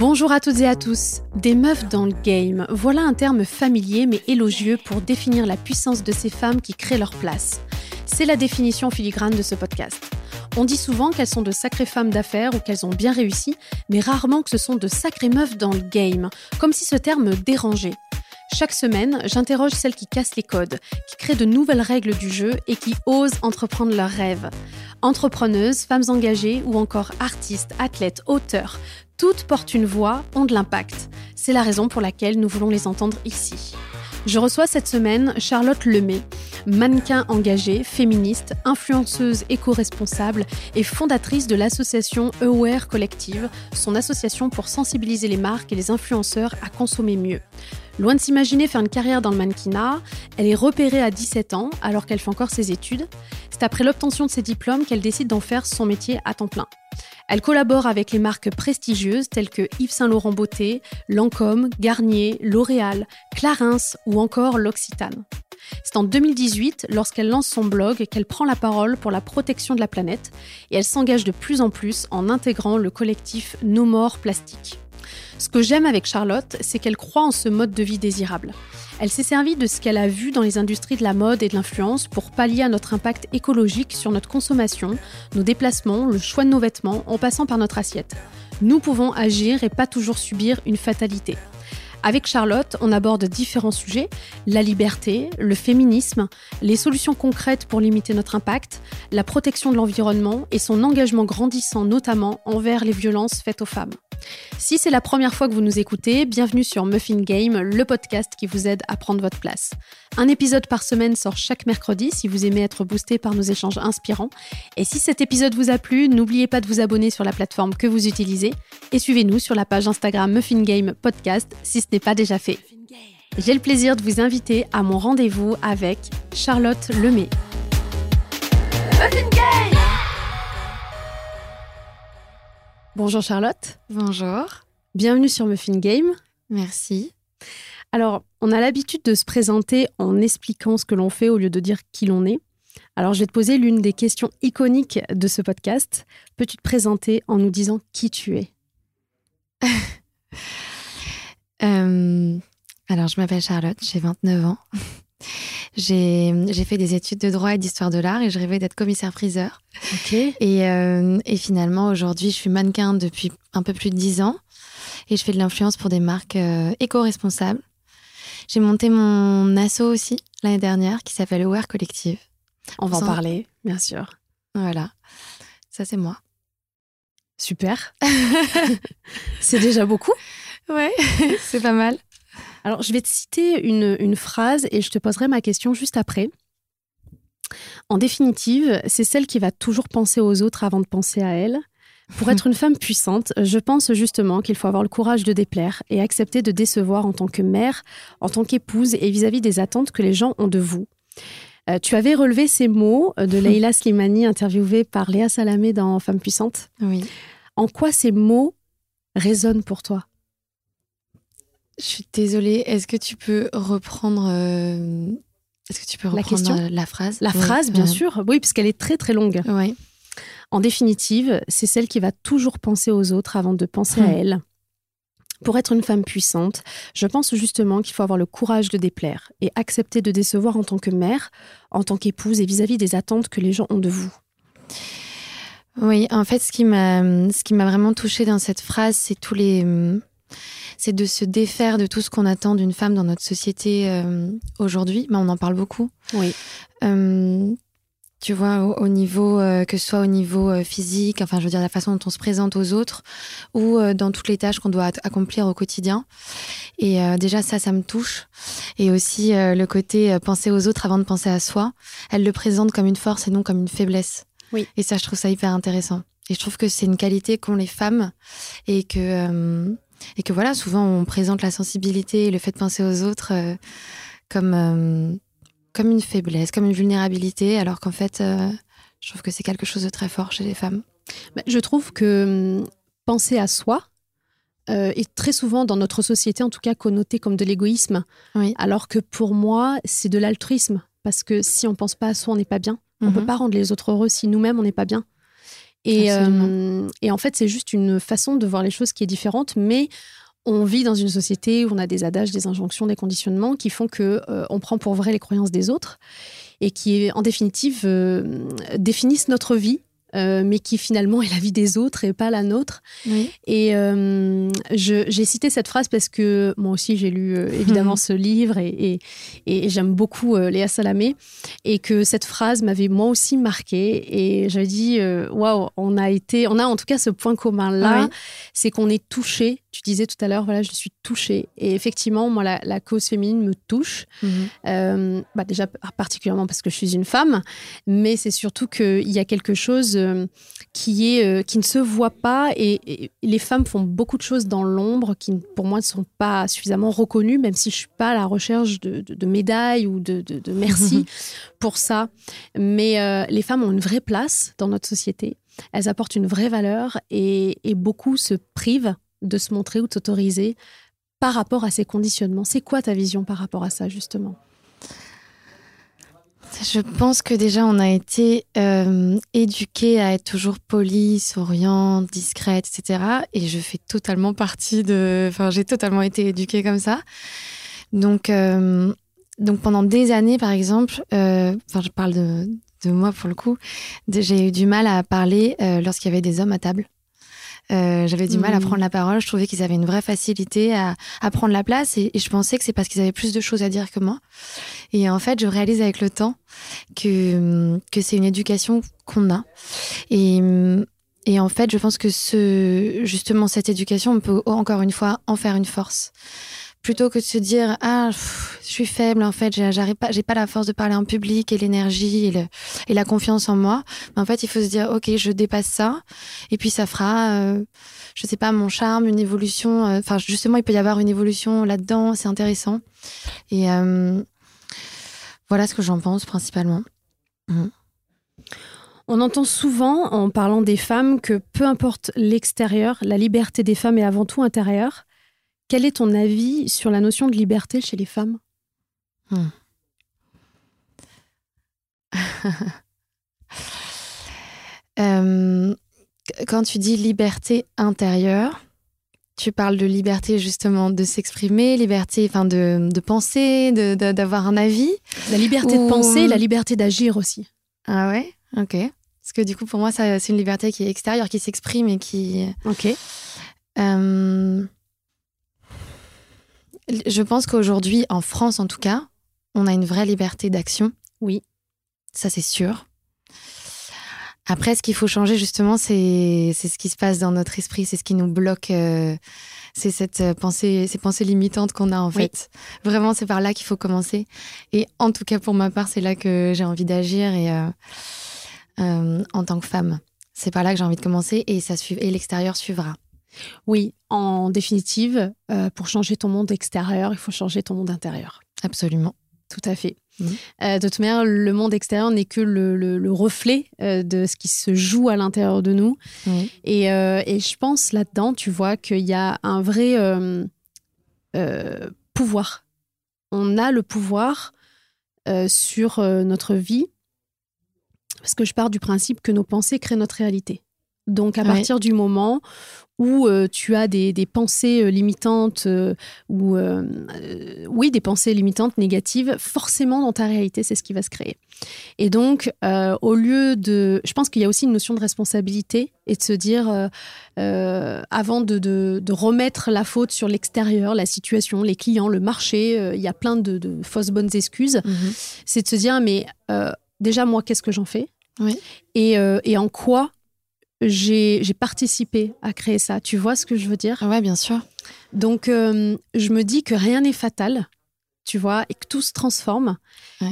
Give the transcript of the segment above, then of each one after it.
Bonjour à toutes et à tous. Des meufs dans le game, voilà un terme familier mais élogieux pour définir la puissance de ces femmes qui créent leur place. C'est la définition filigrane de ce podcast. On dit souvent qu'elles sont de sacrées femmes d'affaires ou qu'elles ont bien réussi, mais rarement que ce sont de sacrées meufs dans le game, comme si ce terme dérangeait. Chaque semaine, j'interroge celles qui cassent les codes, qui créent de nouvelles règles du jeu et qui osent entreprendre leurs rêves. Entrepreneuses, femmes engagées ou encore artistes, athlètes, auteurs, toutes portent une voix, ont de l'impact. C'est la raison pour laquelle nous voulons les entendre ici. Je reçois cette semaine Charlotte Lemay, mannequin engagée, féministe, influenceuse éco-responsable et fondatrice de l'association Aware Collective, son association pour sensibiliser les marques et les influenceurs à consommer mieux. Loin de s'imaginer faire une carrière dans le mannequinat, elle est repérée à 17 ans alors qu'elle fait encore ses études. C'est après l'obtention de ses diplômes qu'elle décide d'en faire son métier à temps plein. Elle collabore avec les marques prestigieuses telles que Yves Saint Laurent Beauté, Lancôme, Garnier, L'Oréal, Clarins ou encore l'Occitane. C'est en 2018, lorsqu'elle lance son blog, qu'elle prend la parole pour la protection de la planète et elle s'engage de plus en plus en intégrant le collectif No More Plastique. Ce que j'aime avec Charlotte, c'est qu'elle croit en ce mode de vie désirable. Elle s'est servie de ce qu'elle a vu dans les industries de la mode et de l'influence pour pallier à notre impact écologique sur notre consommation, nos déplacements, le choix de nos vêtements, en passant par notre assiette. Nous pouvons agir et pas toujours subir une fatalité. Avec Charlotte, on aborde différents sujets, la liberté, le féminisme, les solutions concrètes pour limiter notre impact, la protection de l'environnement et son engagement grandissant notamment envers les violences faites aux femmes. Si c'est la première fois que vous nous écoutez, bienvenue sur Muffin Game, le podcast qui vous aide à prendre votre place. Un épisode par semaine sort chaque mercredi si vous aimez être boosté par nos échanges inspirants. Et si cet épisode vous a plu, n'oubliez pas de vous abonner sur la plateforme que vous utilisez et suivez-nous sur la page Instagram Muffin Game Podcast n'est pas déjà fait. J'ai le plaisir de vous inviter à mon rendez-vous avec Charlotte Lemay. Bonjour Charlotte. Bonjour. Bienvenue sur Muffin Game. Merci. Alors, on a l'habitude de se présenter en expliquant ce que l'on fait au lieu de dire qui l'on est. Alors, je vais te poser l'une des questions iconiques de ce podcast. Peux-tu te présenter en nous disant qui tu es? euh, Alors, je m'appelle Charlotte, j'ai 29 ans. j'ai fait des études de droit et d'histoire de l'art et je rêvais d'être commissaire-priseur. Et, euh, et finalement, aujourd'hui, je suis mannequin depuis un peu plus de 10 ans et je fais de l'influence pour des marques euh, éco-responsables. J'ai monté mon asso aussi l'année dernière qui s'appelle Aware Collective. On va en parler, bien sûr. Voilà, ça c'est moi. Super. c'est déjà beaucoup? Ouais, c'est pas mal. Alors, je vais te citer une, une phrase et je te poserai ma question juste après. En définitive, c'est celle qui va toujours penser aux autres avant de penser à elle. Pour être une femme puissante, je pense justement qu'il faut avoir le courage de déplaire et accepter de décevoir en tant que mère, en tant qu'épouse et vis-à-vis des attentes que les gens ont de vous. Euh, tu avais relevé ces mots de Leila Slimani, interviewée par Léa Salamé dans Femme puissante. Oui. En quoi ces mots résonnent pour toi? Je suis désolée. Est-ce que tu peux reprendre euh, Est-ce que tu peux La reprendre question euh, la phrase? La Oui. phrase, bien Ouais. sûr. Oui, puisqu'elle est très très longue. Oui. En définitive, c'est celle qui va toujours penser aux autres avant de penser à Hmm. elle. Pour être une femme puissante, je pense justement qu'il faut avoir le courage de déplaire et accepter de décevoir en tant que mère, en tant qu'épouse et vis-à-vis des attentes que les gens ont de vous. Oui, en fait, ce qui m'a, ce qui m'a vraiment touchée dans cette phrase, c'est tous les, c'est de se défaire de tout ce qu'on attend d'une femme dans notre société euh, aujourd'hui. Ben, on en parle beaucoup. Oui. Euh, tu vois, au, au niveau, euh, que ce soit au niveau physique, enfin, je veux dire, la façon dont on se présente aux autres, ou dans toutes les tâches qu'on doit accomplir au quotidien. Et déjà, ça, ça me touche. Et aussi, le côté penser aux autres avant de penser à soi. Elle le présente comme une force et non comme une faiblesse. Oui. Et ça, je trouve ça hyper intéressant. Et je trouve que c'est une qualité qu'ont les femmes et que, et que voilà, souvent, on présente la sensibilité et le fait de penser aux autres euh, comme, euh, comme une faiblesse, comme une vulnérabilité, alors qu'en fait, euh, je trouve que c'est quelque chose de très fort chez les femmes. Ben, Je trouve que hum, penser à soi euh, est très souvent dans notre société, en tout cas, connoté comme de l'égoïsme, Oui. alors que pour moi, c'est de l'altruisme. Parce que si on pense pas à soi, on n'est pas bien. On Mhm. peut pas rendre les autres heureux si nous-mêmes, on n'est pas bien. Et, euh, et en fait, c'est juste une façon de voir les choses qui est différente, mais on vit dans une société où on a des adages, des injonctions, des conditionnements qui font que euh, on prend pour vrai les croyances des autres et qui, en définitive, euh, définissent notre vie euh, mais qui finalement est la vie des autres et pas la nôtre. Et euh, j'ai cité cette phrase parce que moi aussi j'ai lu euh, évidemment ce livre et, et, j'aime beaucoup Léa Salamé. Et que cette phrase m'avait moi aussi marqué et j'avais dit waouh on a été on a en tout cas ce point commun là c'est qu'on est touché tu disais tout à l'heure, voilà, je suis touchée. Et effectivement, moi, la, cause féminine me touche. Mhm. Euh, bah déjà, particulièrement parce que je suis une femme, mais c'est surtout qu'il y a quelque chose euh, qui, est, euh, qui ne se voit pas. Et, les femmes font beaucoup de choses dans l'ombre qui, pour moi, ne sont pas suffisamment reconnues, même si je ne suis pas à la recherche de, médailles ou de, de merci pour ça. Mais les femmes ont une vraie place dans notre société. Elles apportent une vraie valeur et, et beaucoup se privent de se montrer ou de s'autoriser par rapport à ces conditionnements. C'est quoi ta vision par rapport à ça, justement? Je pense que déjà on a été euh, éduqué à être toujours poli, souriante, discrète, etc. Et je fais totalement partie de. Enfin, j'ai totalement été éduquée comme ça. Donc, euh, donc pendant des années, par exemple, euh, enfin, je parle de, de, moi pour le coup, j'ai eu du mal à parler lorsqu'il y avait des hommes à table. Euh, j'avais du mal à hmm. prendre la parole. Je trouvais qu'ils avaient une vraie facilité à, à prendre la place et, je pensais que c'est parce qu'ils avaient plus de choses à dire que moi. Et en fait, je réalise avec le temps que, que c'est une éducation qu'on a. Et, et en fait, je pense que ce, justement, cette éducation, on peut encore une fois en faire une force plutôt que de se dire ah je suis faible en fait j'arrive pas j'ai pas la force de parler en public et l'énergie et, la confiance en moi mais en fait il faut se dire ok je dépasse ça et puis ça fera euh, je sais pas mon charme une évolution euh, enfin justement il peut y avoir une évolution là-dedans c'est intéressant et euh, voilà ce que j'en pense principalement mmh. On entend souvent, en parlant des femmes, que peu importe l'extérieur, la liberté des femmes est avant tout intérieure. Quel est ton avis sur la notion de liberté chez les femmes? Hmm. euh, Quand tu dis liberté intérieure, tu parles de liberté justement de s'exprimer, liberté enfin de, de penser, d'avoir un avis. La liberté de penser, la liberté d'agir aussi. Ah ouais? Ok. Parce que du coup, pour moi, c'est une liberté qui est extérieure, qui s'exprime et qui... Ok. Euh, je pense qu'aujourd'hui, en France en tout cas, on a une vraie liberté d'action. Oui. Ça, c'est sûr. Après, ce qu'il faut changer, justement, c'est ce qui se passe dans notre esprit, c'est ce qui nous bloque. Euh, c'est cette euh, pensée, ces pensées limitantes qu'on a, en fait. Vraiment, c'est par là qu'il faut commencer. Et en tout cas, pour ma part, c'est là que j'ai envie d'agir et euh, en tant que femme. C'est par là que j'ai envie de commencer et, ça et l'extérieur suivra. Oui, en définitive, euh, pour changer ton monde extérieur, il faut changer ton monde intérieur. Absolument. Tout à fait. Mhm. Euh, de toute manière, le monde extérieur n'est que le, reflet euh, de ce qui se joue à l'intérieur de nous. Et, je pense là-dedans, tu vois, qu'il y a un vrai pouvoir. On a le pouvoir sur notre vie, parce que je pars du principe que nos pensées créent notre réalité. Donc à partir du moment où euh, tu as des, pensées euh, limitantes euh, ou oui des pensées limitantes négatives, forcément dans ta réalité c'est ce qui va se créer. Et donc au lieu de, je pense qu'il y a aussi une notion de responsabilité et de se dire avant de, remettre la faute sur l'extérieur, la situation, les clients, le marché, il y a plein de, fausses bonnes excuses. Mhm. C'est de se dire mais déjà moi qu'est-ce que j'en fais? Et, et en quoi j'ai participé à créer ça. Tu vois ce que je veux dire? Ouais, bien sûr. Donc, euh, je me dis que rien n'est fatal, tu vois, et que tout se transforme.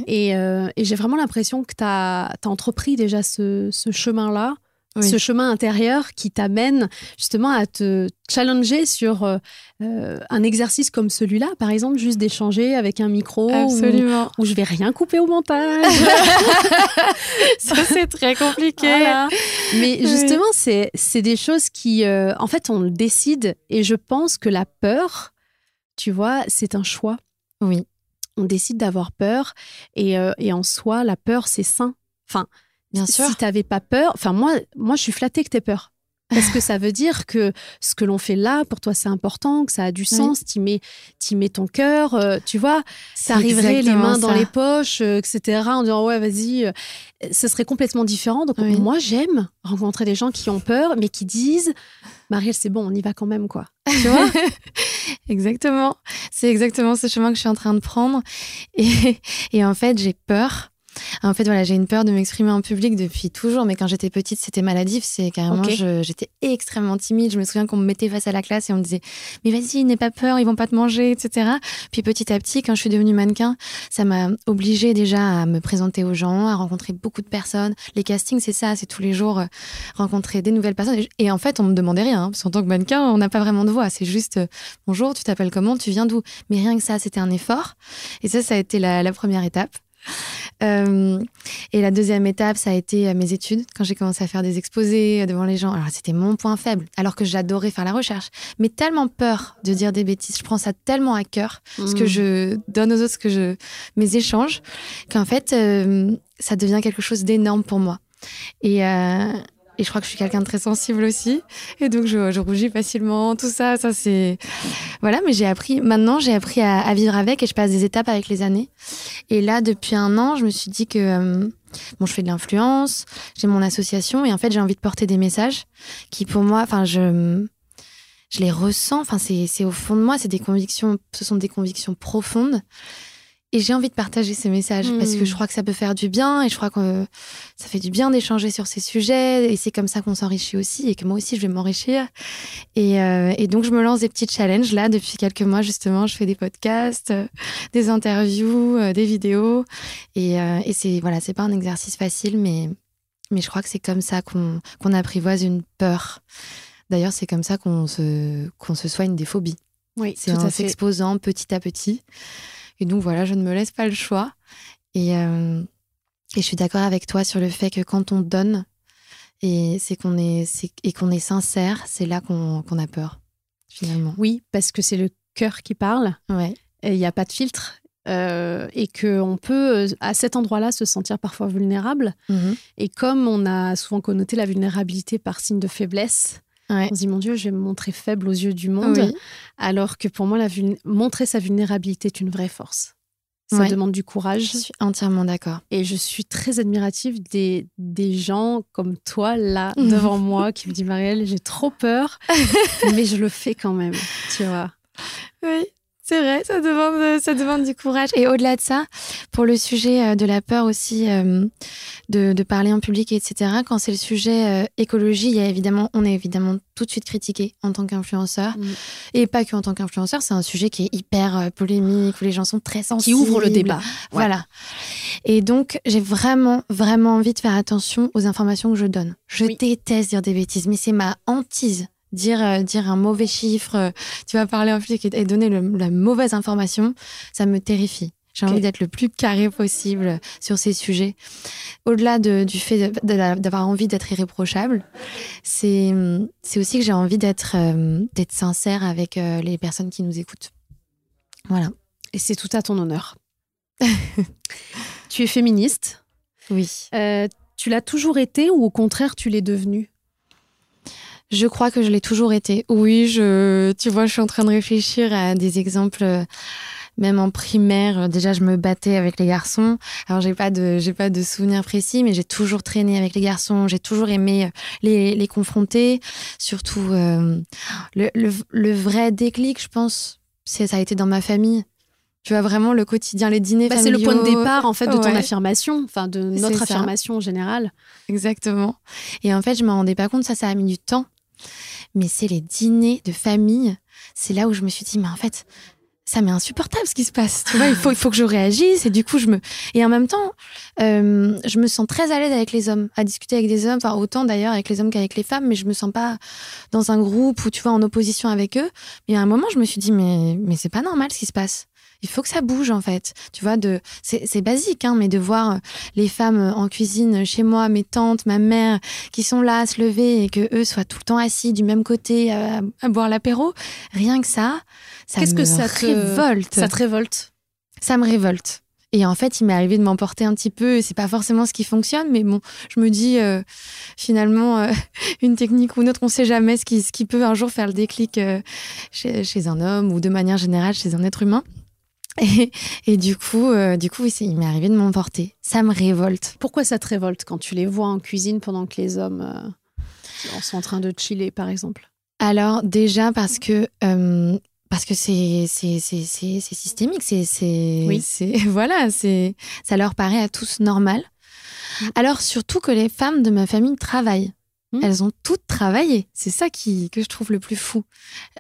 Et, euh, et j'ai vraiment l'impression que tu as, entrepris déjà ce, ce chemin-là ce chemin intérieur qui t'amène justement à te challenger sur euh, euh, un exercice comme celui-là, par exemple, juste d'échanger avec un micro Absolument. Où, je vais rien couper au montage. Ça, c'est très compliqué. Mais justement, c'est des choses qui, euh, en fait, on le décide et je pense que la peur, tu vois, c'est un choix. Oui. On décide d'avoir peur et, et en soi, la peur, c'est sain. Enfin, Bien sûr. Si t'avais pas peur, enfin moi, moi je suis flattée que t'aies peur. Parce que ça veut dire que ce que l'on fait là, pour toi, c'est important, que ça a du sens, mets, t'y mets ton cœur, euh, tu vois, ça arriverait les mains dans les poches, euh, etc., en disant ouais, vas-y, euh, ce serait complètement différent. Donc moi, j'aime rencontrer des gens qui ont peur, mais qui disent, Marielle, c'est bon, on y va quand même, quoi. Tu vois? Exactement. C'est exactement ce chemin que je suis en train de prendre. Et, et en fait, j'ai peur en fait, voilà, j'ai une peur de m'exprimer en public depuis toujours, mais quand j'étais petite, c'était maladif. C'est carrément, j'étais extrêmement timide. Je me souviens qu'on me mettait face à la classe et on me disait, mais vas-y, n'aie pas peur, ils vont pas te manger, etc. Puis petit à petit, quand je suis devenue mannequin, ça m'a obligée déjà à me présenter aux gens, à rencontrer beaucoup de personnes. Les castings, c'est ça, c'est tous les jours euh, rencontrer des nouvelles personnes. Et en fait, on me demandait rien, hein, parce qu'en tant que mannequin, on n'a pas vraiment de voix. C'est juste, euh, bonjour, tu t'appelles comment, tu viens d'où? Mais rien que ça, c'était un effort. Et ça, ça a été la première étape. Euh, et la deuxième étape, ça a été euh, mes études, quand j'ai commencé à faire des exposés euh, devant les gens. Alors, c'était mon point faible, alors que j'adorais faire la recherche. Mais tellement peur de dire des bêtises, je prends ça tellement à cœur, ce que mmh. je donne aux autres, ce que je, mes échanges, qu'en fait, ça devient quelque chose d'énorme pour moi. Et, et je crois que je suis quelqu'un de très sensible aussi. Et donc, je, rougis facilement. Tout ça, ça c'est. Voilà, mais j'ai appris. Maintenant, j'ai appris à, vivre avec et je passe des étapes avec les années. Et là, depuis un an, je me suis dit que. Euh, bon, je fais de l'influence, j'ai mon association et en fait, j'ai envie de porter des messages qui, pour moi, enfin, je. Je les ressens, enfin, c'est au fond de moi, c'est des convictions, ce sont des convictions profondes. Et j'ai envie de partager ces messages parce que je hmm. crois que ça peut faire du bien et je crois que ça fait du bien d'échanger sur ces sujets et c'est comme ça qu'on s'enrichit aussi et que moi aussi je vais m'enrichir. Et, euh, et, donc je me lance des petits challenges là depuis quelques mois justement. Je fais des podcasts, euh, des interviews, euh, des vidéos et, et c'est voilà c'est pas un exercice facile mais mais je crois que c'est comme ça qu'on qu'on apprivoise une peur. D'ailleurs c'est comme ça qu'on se qu'on se soigne des phobies. Oui, c'est en s'exposant petit à petit. Et donc voilà, je ne me laisse pas le choix. Et, euh, et je suis d'accord avec toi sur le fait que quand on donne, et c'est qu'on est, et qu'on est sincère, c'est là qu'on a peur, finalement. Oui, parce que c'est le cœur qui parle. Ouais. Et il n'y a pas de filtre. Euh, et qu'on peut, euh, à cet endroit-là, se sentir parfois vulnérable. Mhm. Et comme on a souvent connoté la vulnérabilité par signe de faiblesse, on se dit, mon Dieu, je vais me montrer faible aux yeux du monde. Alors que pour moi, la montrer sa vulnérabilité est une vraie force. Ça demande du courage. Je suis entièrement d'accord. Et je suis très admirative des, des gens comme toi, là, devant moi, qui me disent, Marielle, j'ai trop peur, mais je le fais quand même, tu vois. Oui. C'est vrai, ça demande, ça demande du courage. Et au-delà de ça, pour le sujet euh, de la peur aussi euh, de, de parler en public, etc., quand c'est le sujet euh, écologie, il y a évidemment, on est évidemment tout de suite critiqué en tant qu'influenceur. Mm. Et pas que en tant qu'influenceur, c'est un sujet qui est hyper polémique, où les gens sont très sensibles. Qui ouvre le débat. Voilà. Et donc, j'ai vraiment, vraiment envie de faire attention aux informations que je donne. Je déteste dire des bêtises, mais c'est ma hantise dire euh, dire un mauvais chiffre, euh, tu vas parler en flic et, donner la mauvaise information, ça me terrifie. J'ai envie d'être le plus carré possible sur ces sujets. Au-delà du fait d'avoir envie d'être irréprochable, c'est aussi que j'ai envie d'être euh, d'être sincère avec les personnes qui nous écoutent. Voilà. Et c'est tout à ton honneur. tu es féministe. Oui. tu l'as toujours été ou au contraire tu l'es devenue? Je crois que je l'ai toujours été. Oui, je, tu vois, je suis en train de réfléchir à des exemples. Euh, même en primaire, déjà, je me battais avec les garçons. Alors, j'ai pas de, j'ai pas de souvenirs précis, mais j'ai toujours traîné avec les garçons. J'ai toujours aimé euh, les, les confronter. Surtout, euh, le, le, vrai déclic, je pense, c'est ça a été dans ma famille. Tu vois vraiment le quotidien, les dîners bah, C'est le point de départ en fait de ton affirmation, enfin de notre affirmation en général. Exactement. Et en fait, je m'en rendais pas compte. Ça, ça a mis du temps mais c'est les dîners de famille. C'est là où je me suis dit, mais en fait, ça m'est insupportable ce qui se passe. Tu vois, il faut, faut que je réagisse. Et du coup, je me. Et en même temps, euh, je me sens très à l'aise avec les hommes, à discuter avec des hommes, enfin, autant d'ailleurs avec les hommes qu'avec les femmes, mais je me sens pas dans un groupe où, tu vois, en opposition avec eux. Mais à un moment, je me suis dit, mais, mais c'est pas normal ce qui se passe il faut que ça bouge en fait. Tu vois, de c'est basique, hein, mais de voir euh, les femmes euh, en cuisine chez moi, mes tantes, ma mère, qui sont là à se lever et que eux soient tout le temps assis du même côté à, boire l'apéro, rien que ça, ça Qu'est-ce que ça te révolte Ça te révolte? Ça me révolte. Et en fait, il m'est arrivé de m'emporter un petit peu. C'est pas forcément ce qui fonctionne, mais bon, je me dis euh, finalement euh, une technique ou une autre, on sait jamais ce qui, ce qui peut un jour faire le déclic euh, chez, chez, un homme ou de manière générale chez un être humain. Et, et du coup, du coup, il m'est arrivé de m'emporter. Ça me révolte. Pourquoi ça te révolte quand tu les vois en cuisine pendant que les hommes sont en train de chiller, par exemple? Alors déjà parce que parce que c'est c'est c'est systémique, c'est c'est oui. voilà, c'est ça leur paraît à tous normal. Mm. Alors surtout que les femmes de ma famille travaillent. Mm. Elles ont toutes travaillé. C'est ça qui que je trouve le plus fou.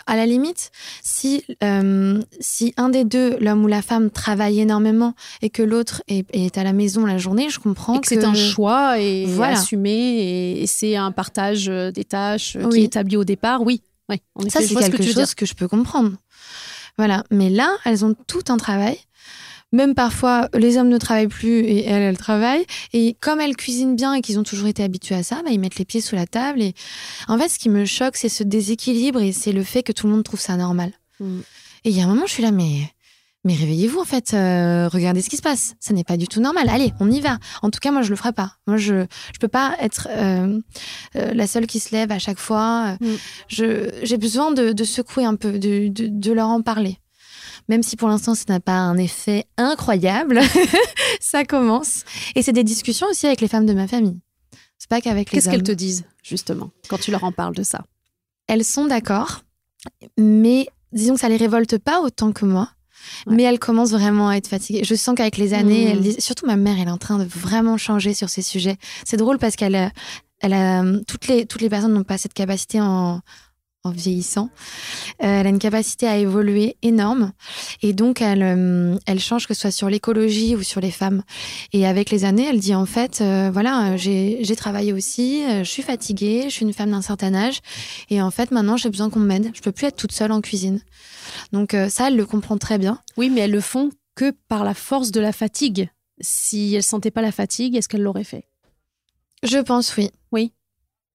À la limite, si euh, si un des deux, l'homme ou la femme, travaille énormément et que l'autre est, est, à la maison la journée, je comprends et que, c'est un choix et voilà. assumé et, c'est un partage euh, des tâches euh, qui est établi au départ. Oui, oui, ça, c'est quelque chose que je peux comprendre. Voilà. Mais là, elles ont tout un travail. Même parfois, les hommes ne travaillent plus et elles, elles travaillent. Et comme elles cuisinent bien et qu'ils ont toujours été habitués à ça, bah, ils mettent les pieds sous la table. Et en fait, ce qui me choque, c'est ce déséquilibre et c'est le fait que tout le monde trouve ça normal. Mm. Et il y a un moment, je suis là, mais mais réveillez-vous en fait, euh, regardez ce qui se passe. Ça n'est pas du tout normal. Allez, on y va. En tout cas, moi, je le ferai pas. Moi, je je peux pas être euh, euh, la seule qui se lève à chaque fois. Mm. Je j'ai besoin de, de, secouer un peu, de, de, de leur en parler. Même si pour l'instant, ça n'a pas un effet incroyable, ça commence. Et c'est des discussions aussi avec les femmes de ma famille. C'est pas qu'avec les Qu'est-ce qu'elles te disent justement quand tu leur en parles de ça? Elles sont d'accord, mais disons que ça les révolte pas autant que moi. Mais elle commence vraiment à être fatiguée. Je sens qu'avec les années, mmh. surtout ma mère, elle est en train de vraiment changer sur ces sujets. C'est drôle parce qu'elle elle a, toutes les, toutes les personnes n'ont pas cette capacité en, en vieillissant. Euh, elle a une capacité à évoluer énorme et donc elle, euh, elle change que ce soit sur l'écologie ou sur les femmes. Et avec les années, elle dit en fait, euh, voilà, j'ai travaillé aussi, je suis fatiguée, je suis une femme d'un certain âge et en fait maintenant j'ai besoin qu'on m'aide. Je peux plus être toute seule en cuisine. Donc ça, elle le comprend très bien. Oui, mais elles le font que par la force de la fatigue. Si elle sentait pas la fatigue, est-ce qu'elle l'aurait fait? Je pense oui. Oui.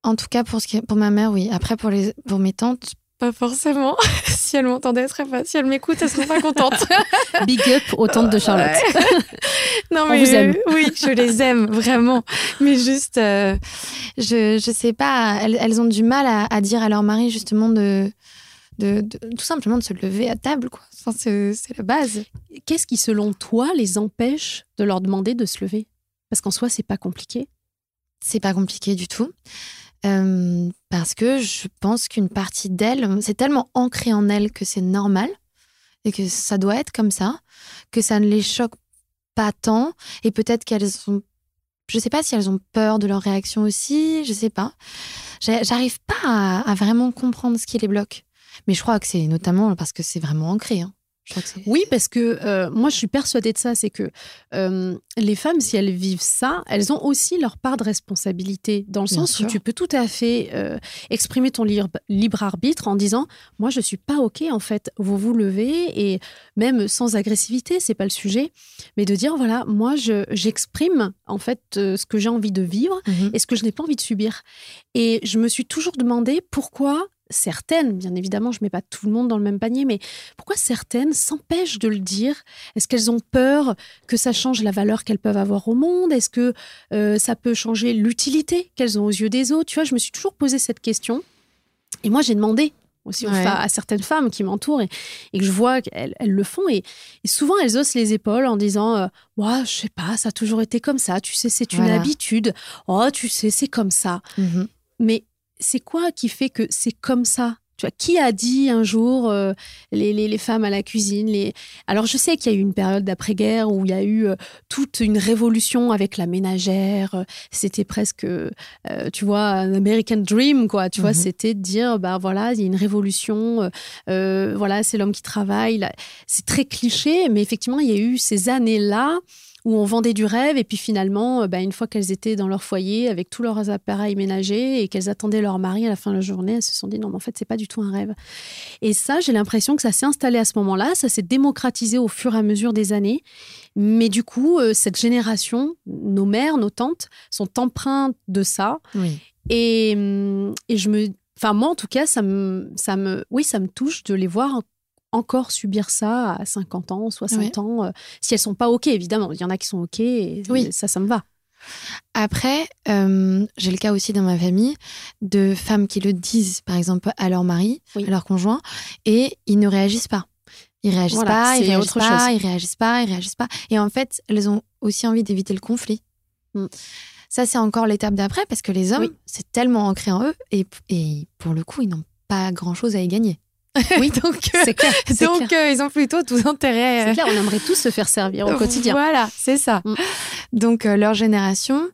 En tout cas, pour, ce qui pour ma mère, oui. Après, pour, les, pour mes tantes, pas forcément. si elle m'entendait, elle serait pas. Si elle m'écoute, elle serait pas contente. Big up aux tantes de Charlotte. non, mais On vous aime. oui, je les aime vraiment. Mais juste, euh, je je sais pas. Elles, elles ont du mal à, à, dire à leur mari justement de, de, de, tout simplement de se lever à table, quoi. Enfin, c'est la base. Qu'est-ce qui, selon toi, les empêche de leur demander de se lever? Parce qu'en soi, c'est pas compliqué. C'est pas compliqué du tout. Euh, parce que je pense qu'une partie d'elle, c'est tellement ancré en elle que c'est normal et que ça doit être comme ça, que ça ne les choque pas tant. Et peut-être qu'elles ont. Je sais pas si elles ont peur de leur réaction aussi, je sais pas. J'arrive pas à, vraiment comprendre ce qui les bloque. Mais je crois que c'est notamment parce que c'est vraiment ancré. Hein oui, parce que euh, moi, je suis persuadée de ça, c'est que euh, les femmes, si elles vivent ça, elles ont aussi leur part de responsabilité, dans le sens où tu peux tout à fait euh, exprimer ton libre, arbitre en disant, moi, je suis pas ok, en fait, vous vous levez et même sans agressivité, c'est pas le sujet, mais de dire, voilà, moi, j'exprime en fait ce que j'ai envie de vivre mmh et ce que je n'ai pas envie de subir. Et je me suis toujours demandé pourquoi certaines, bien évidemment, je ne mets pas tout le monde dans le même panier, mais pourquoi certaines s'empêchent de le dire? Est-ce qu'elles ont peur que ça change la valeur qu'elles peuvent avoir au monde? Est-ce que euh, ça peut changer l'utilité qu'elles ont aux yeux des autres? Tu vois, je me suis toujours posé cette question. Et moi, j'ai demandé aussi à certaines femmes qui m'entourent et, que je vois qu'elles le font. Et, souvent, elles haussent les épaules en disant euh, ouais, Je sais pas, ça a toujours été comme ça. Tu sais, c'est une habitude. Oh, tu sais, c'est comme ça. Mmh mais c'est quoi qui fait que c'est comme ça? Tu vois, qui a dit un jour euh, les, les, femmes à la cuisine les... Alors, je sais qu'il y a eu une période d'après-guerre où il y a eu euh, toute une révolution avec la ménagère. C'était presque, euh, tu vois, un American Dream, quoi. Tu vois, mhm. c'était de dire, bah voilà, il y a une révolution, voilà, c'est l'homme qui travaille. C'est très cliché, mais effectivement, il y a eu ces années-là où on vendait du rêve et puis finalement, euh, bah, une fois qu'elles étaient dans leur foyer avec tous leurs appareils ménagers et qu'elles attendaient leur mari à la fin de la journée, elles se sont dit non, mais en fait, c'est pas du tout un rêve. Et ça, j'ai l'impression que ça s'est installé à ce moment-là, ça s'est démocratisé au fur et à mesure des années. Mais du coup, euh, cette génération, nos mères, nos tantes, sont empreintes de ça. Et, hum, et je me, enfin moi en tout cas, ça me, ça me, oui, ça me touche de les voir encore subir ça à 50 ans, 60 ans, euh, si elles sont pas OK, évidemment. Il y en a qui sont OK et Oui. ça, ça me va. Après, euh, j'ai le cas aussi dans ma famille de femmes qui le disent, par exemple, à leur mari, Oui. à leur conjoint, et ils ne réagissent pas. Ils réagissent Voilà, pas, ils réagissent autre pas, chose. ils réagissent pas, ils réagissent pas. Et en fait, elles ont aussi envie d'éviter le conflit. Mm. Ça, c'est encore l'étape d'après, parce que les hommes, Oui. c'est tellement ancré en eux, et, et pour le coup, ils n'ont pas grand-chose à y gagner. Oui, donc, euh, c'est clair. c'est donc clair. euh, ils ont plutôt tout intérêt. C'est euh, clair, on aimerait tous se faire servir au quotidien. voilà, c'est ça. Mm. Donc, euh, leur génération,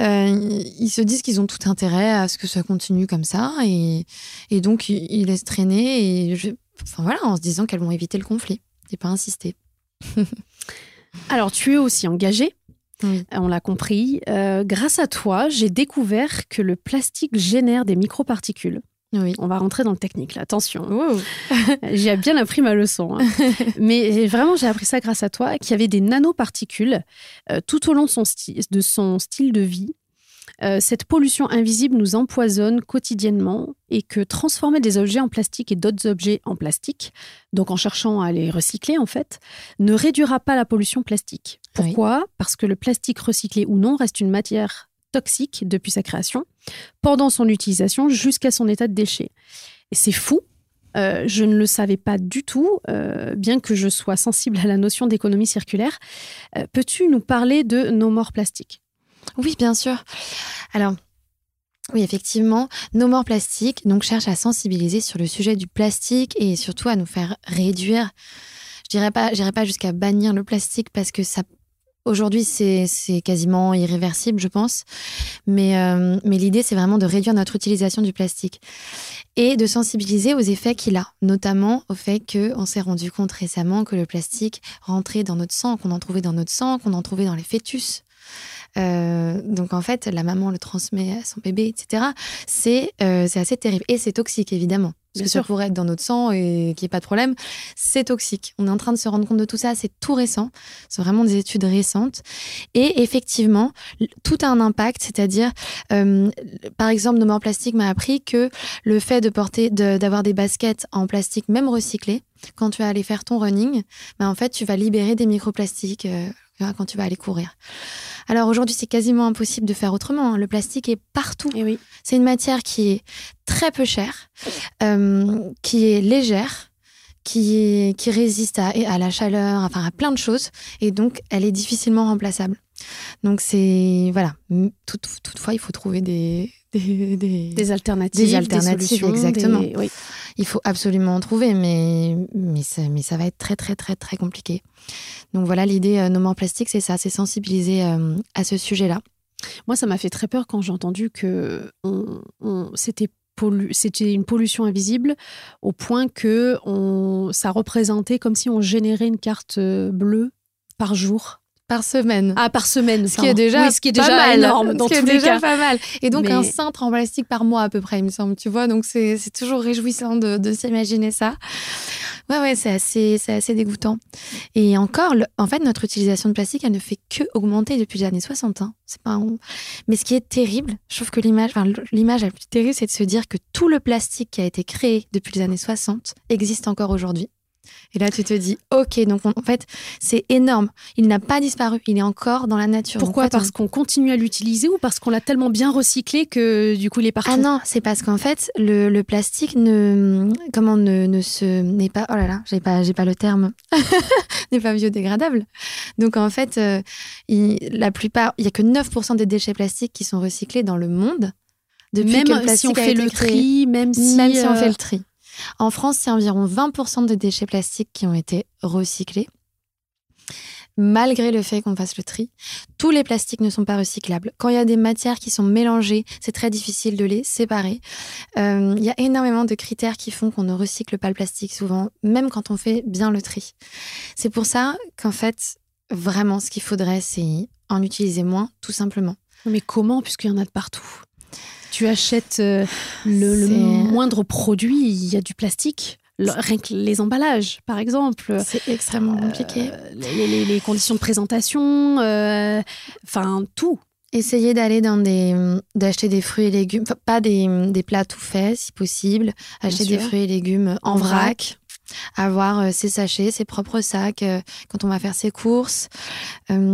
euh, ils se disent qu'ils ont tout intérêt à ce que ça continue comme ça. Et, et donc, ils, ils laissent traîner. Et je- enfin, voilà, en se disant qu'elles vont éviter le conflit et pas insister. Alors, tu es aussi engagée, Oui. on l'a compris. Grâce à toi, j'ai découvert que le plastique génère des microparticules. Oui. On va rentrer dans le technique, là. attention. Wow. J'ai bien appris ma leçon. hein. Mais vraiment, j'ai appris ça grâce à toi, qu'il y avait des nanoparticules euh, tout au long de son, sti- de son style de vie. Euh, cette pollution invisible nous empoisonne quotidiennement et que transformer des objets en plastique et d'autres objets en plastique, donc en cherchant à les recycler en fait, ne réduira pas la pollution plastique. Oui. Pourquoi? Parce que le plastique recyclé ou non reste une matière toxique depuis sa création, pendant son utilisation jusqu'à son état de déchet. Et c'est fou. Euh, je ne le savais pas du tout, euh, bien que je sois sensible à la notion d'économie circulaire. Euh, Peux-tu nous parler de nos morts plastiques? Oui, bien sûr. Alors, oui, effectivement, nos morts plastiques donc, cherchent à sensibiliser sur le sujet du plastique et surtout à nous faire réduire. Je dirais pas, pas jusqu'à bannir le plastique parce que ça. Aujourd'hui, c'est quasiment irréversible, je pense. Mais, euh, mais l'idée, c'est vraiment de réduire notre utilisation du plastique et de sensibiliser aux effets qu'il a, notamment au fait qu'on s'est rendu compte récemment que le plastique rentrait dans notre sang, qu'on en trouvait dans notre sang, qu'on en trouvait dans les fœtus. Euh, donc en fait, la maman le transmet à son bébé, etc. C'est euh, assez terrible. Et c'est toxique, évidemment. Parce Bien que sûr. ça pourrait être dans notre sang et qu'il n'y ait pas de problème. C'est toxique. On est en train de se rendre compte de tout ça. C'est tout récent. C'est vraiment des études récentes. Et effectivement, tout a un impact. C'est-à-dire, euh, par exemple, No More Plastic m'a appris que le fait de porter, de- d'avoir des baskets en plastique, même recyclées, quand tu vas aller faire ton running, ben en fait, tu vas libérer des microplastiques euh, quand tu vas aller courir. Alors aujourd'hui, c'est quasiment impossible de faire autrement. hein. Le plastique est partout. Eh oui. C'est une matière qui est très peu chère, euh, qui est légère, qui, qui résiste à, à la chaleur, enfin à plein de choses, et donc elle est difficilement remplaçable. Donc c'est voilà. Tout- toutefois, il faut trouver des des, des- Des alternatives. Des alternatives, solutions, exactement. des- oui. il faut absolument en trouver, mais mais ça, mais ça va être très très très très compliqué. Donc voilà, l'idée euh, No More Plastic, c'est ça, c'est sensibiliser euh, à ce sujet-là. Moi, ça m'a fait très peur quand j'ai entendu que on- on- c'était une pollution invisible au point que on, ça représentait comme si on générait une carte euh, bleue par jour. Par semaine. Ah, par semaine. Ce qui est déjà, oui, ce qui est pas déjà mal. énorme dans ce qui tous est les déjà cas. pas mal. Et donc Mais- un cintre en plastique par mois à peu près, il me semble. Tu vois, donc c'est toujours réjouissant de, de s'imaginer ça. Ouais, ouais, c'est assez, assez dégoûtant. Et encore, le- en fait, notre utilisation de plastique, elle ne fait que augmenter depuis les années 60. hein. C'est pas un- Mais ce qui est terrible, je trouve que l'image, enfin, l'image la plus terrible, c'est de se dire que tout le plastique qui a été créé depuis les années 60 existe encore aujourd'hui. Et là, tu te dis, ok, donc on- en fait, c'est énorme. Il n'a pas disparu, il est encore dans la nature. Pourquoi Donc, en fait, on- Parce qu'on continue à l'utiliser ou parce qu'on l'a tellement bien recyclé que du coup il est partout? Ah non, c'est parce qu'en fait, le, le plastique ne, comment ne, ne se, n'est pas, oh là là, j'ai pas, j'ai pas le terme, n'est pas biodégradable. Donc en fait, euh, il- la plupart, il y a que 9% des déchets plastiques qui sont recyclés dans le monde. Depuis Même que le si on a fait été le créé. tri, même si, même si on fait le tri. En France, c'est environ 20% des déchets plastiques qui ont été recyclés. Malgré le fait qu'on fasse le tri, tous les plastiques ne sont pas recyclables. Quand il y a des matières qui sont mélangées, c'est très difficile de les séparer. Euh, il y a énormément de critères qui font qu'on ne recycle pas le plastique souvent, même quand on fait bien le tri. C'est pour ça qu'en fait, vraiment, ce qu'il faudrait, c'est en utiliser moins, tout simplement. Mais comment? Puisqu'il y en a de partout. Tu achètes euh, le, moindre produit, il y a du plastique. Rien que les emballages, par exemple. C'est extrêmement compliqué. Euh, les, les- les conditions de présentation, euh, enfin tout. Essayez d'aller dans des d'acheter des fruits et légumes, pas des, des plats tout faits si possible, acheter des fruits et légumes en En vrac. vrac. Avoir ses sachets, ses propres sacs quand on va faire ses courses.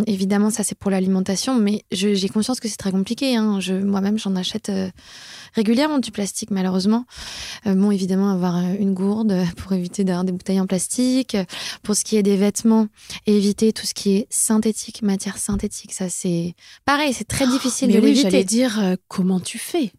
évidemment, ça c'est pour l'alimentation, mais j'ai conscience que c'est très compliqué. Hein. Moi-même, j'en achète régulièrement du plastique, malheureusement. bon, évidemment, avoir une gourde pour éviter d'avoir des bouteilles en plastique. Pour ce qui est des vêtements, éviter tout ce qui est synthétique, matière synthétique. Ça, c'est pareil, c'est très difficile de l'éviter. J'allais dire, comment tu fais?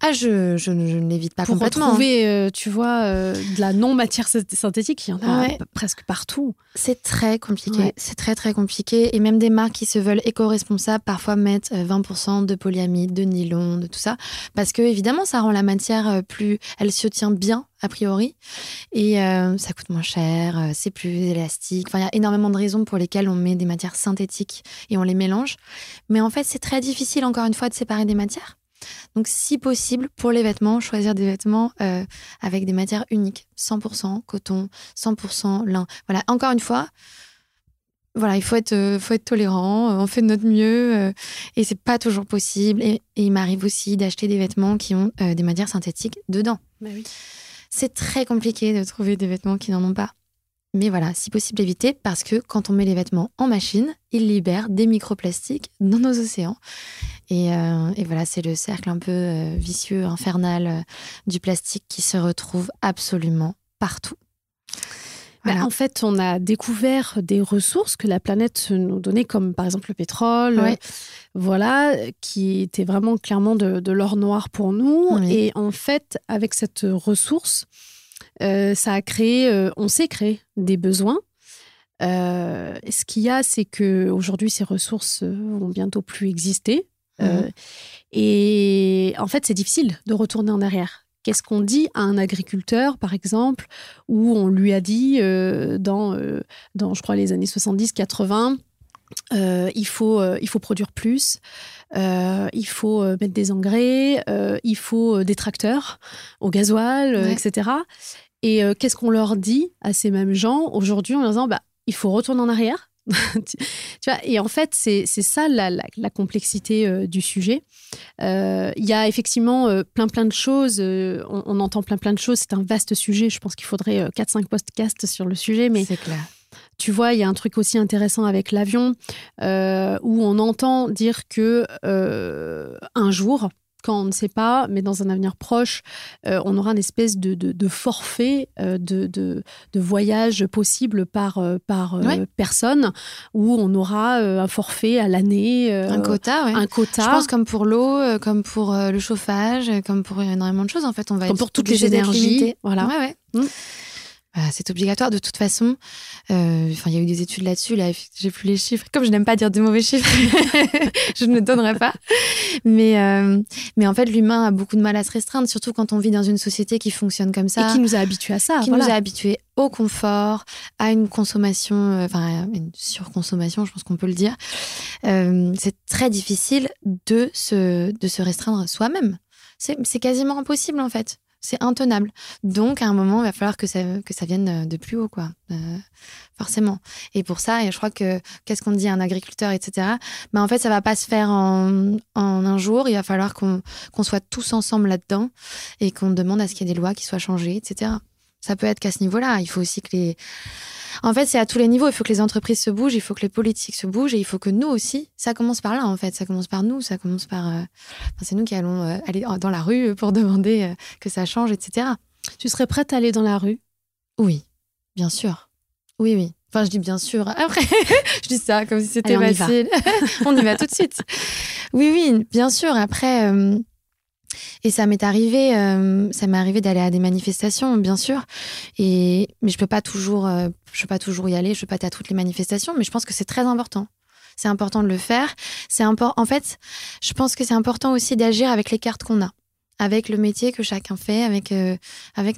Ah, je, je, ne l'évite pas Pour complètement. Pour retrouver, euh, tu vois, euh, de la non-matière synthétique, il y en a presque partout. C'est très compliqué. C'est très, très compliqué. Et même des marques qui se veulent éco-responsables, parfois mettent 20% euh, de polyamide, de nylon, de tout ça. Parce que, évidemment, ça rend la matière plus. Elle se tient bien, a priori. Et ça coûte moins cher, c'est plus élastique. Enfin, il y a énormément de raisons pour lesquelles on met des matières synthétiques et on les mélange. Mais en fait, c'est très difficile, encore une fois, de séparer des matières. Donc, si possible, pour les vêtements, choisir des vêtements euh, avec des matières uniques, 100% coton, 100% lin. Voilà, encore une fois, voilà, il faut être, euh, faut être tolérant, euh, on fait de notre mieux et c'est pas toujours possible. Et, il m'arrive aussi d'acheter des vêtements qui ont des matières synthétiques dedans. Bah c'est très compliqué de trouver des vêtements qui n'en ont pas. Mais voilà, si possible éviter parce que quand on met les vêtements en machine, ils libèrent des microplastiques dans nos océans. Et, euh, voilà, c'est le cercle un peu euh, vicieux, infernal euh, du plastique qui se retrouve absolument partout. Bah, en fait, on a découvert des ressources que la planète nous donnait, comme par exemple le pétrole, voilà, qui était vraiment clairement de, l'or noir pour nous. Et en fait, avec cette ressource, euh, ça a créé, euh, on sait créer des besoins. Euh, ce qu'il y a, c'est que aujourd'hui, ces ressources vont bientôt plus exister. Mhm. et en fait, c'est difficile de retourner en arrière. Qu'est-ce qu'on dit à un agriculteur, par exemple, où on lui a dit dans, dans, je crois, les années 70-80, il, faut, il faut produire plus, il faut mettre des engrais, il faut des tracteurs au gasoil, etc. Et euh, qu'est-ce qu'on leur dit à ces mêmes gens aujourd'hui en leur disant bah, il faut retourner en arrière? Tu vois, et en fait, c'est ça la, la, complexité euh, du sujet. Euh, il y a effectivement plein plein de choses, on, entend plein plein de choses, c'est un vaste sujet, je pense qu'il faudrait 4-5 podcasts sur le sujet, mais c'est clair. Tu vois, il y a un truc aussi intéressant avec l'avion, où on entend dire que un jour, quand on ne sait pas, mais dans un avenir proche, euh, on aura une espèce de, forfait euh, de, de, voyage possible par, euh, par personne, où on aura un forfait à l'année. un quota, Un quota. Je pense comme pour l'eau, comme pour le chauffage, comme pour énormément de choses. En fait, on va comme pour toutes les énergies. Voilà. Ouais, ouais. Mmh. Bah, c'est obligatoire de toute façon. Euh, enfin, il y a eu des études là-dessus. Là, j'ai plus les chiffres. Comme je n'aime pas dire de mauvais chiffres, je ne donnerai pas. Mais, euh, mais en fait, l'humain a beaucoup de mal à se restreindre, surtout quand on vit dans une société qui fonctionne comme ça. Et qui nous a habitués à ça. Qui nous a habitués au confort, à une consommation, euh, enfin, une surconsommation, je pense qu'on peut le dire. c'est très difficile de se, de se restreindre soi-même. C'est quasiment impossible, en fait c'est intenable. Donc, à un moment, il va falloir que ça, que ça vienne euh, de plus haut, quoi. Euh, forcément. Et pour ça, et je crois que qu'est-ce qu'on dit à un agriculteur, etc. Ben, en fait, ça va pas se faire en, en un jour. Il va falloir qu'on soit tous ensemble là-dedans et qu'on demande à ce qu'il y ait des lois qui soient changées, etc. Ça peut être qu'à ce niveau-là. Il faut aussi que les en fait, c'est à tous les niveaux. Il faut que les entreprises se bougent, il faut que les politiques se bougent et il faut que nous aussi, ça commence par là, en fait. Ça commence par nous, ça commence par. Euh, c'est nous qui allons euh, aller dans la rue pour demander euh, que ça change, etc. Tu serais prête à aller dans la rue? Oui, bien sûr. Oui, oui. Enfin, je dis bien sûr. Après, je dis ça comme si c'était facile. on y va tout de suite. Oui, oui, bien sûr. Après, et ça m'est arrivé, euh, ça m'est arrivé d'aller à des manifestations, bien sûr. Et mais je peux pas toujours, euh, je peux pas toujours y aller. Je peux pas être à toutes les manifestations, mais je pense que c'est très important. C'est important de le faire. C'est important. En fait, je pense que c'est important aussi d'agir avec les cartes qu'on a avec le métier que chacun fait, avec, euh,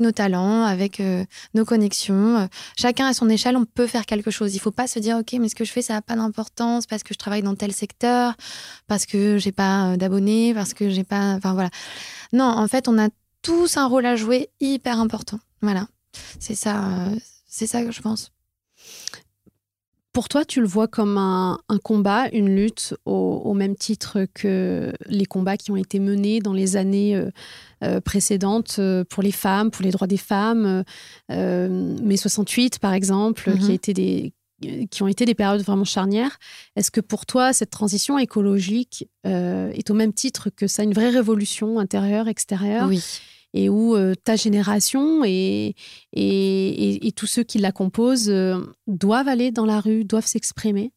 nos talents, avec euh, nos connexions. Chacun à son échelle, on peut faire quelque chose. Il faut pas se dire, OK, mais ce que je fais, ça n'a pas d'importance parce que je travaille dans tel secteur, parce que j'ai pas euh, d'abonnés, parce que j'ai pas. Enfin, voilà. Non, en fait, on a tous un rôle à jouer hyper important. Voilà. C'est ça, c'est ça que je pense. Pour toi, tu le vois comme un, combat, une lutte, au, même titre que les combats qui ont été menés dans les années euh, euh, précédentes euh, pour les femmes, pour les droits des femmes, mai 68 par exemple, qui, mhm. des, qui ont été des périodes vraiment charnières. Est-ce que pour toi, cette transition écologique est au même titre que ça, une vraie révolution intérieure, extérieure? Oui et où euh, ta génération et, et, tous ceux qui la composent euh, doivent aller dans la rue, doivent s'exprimer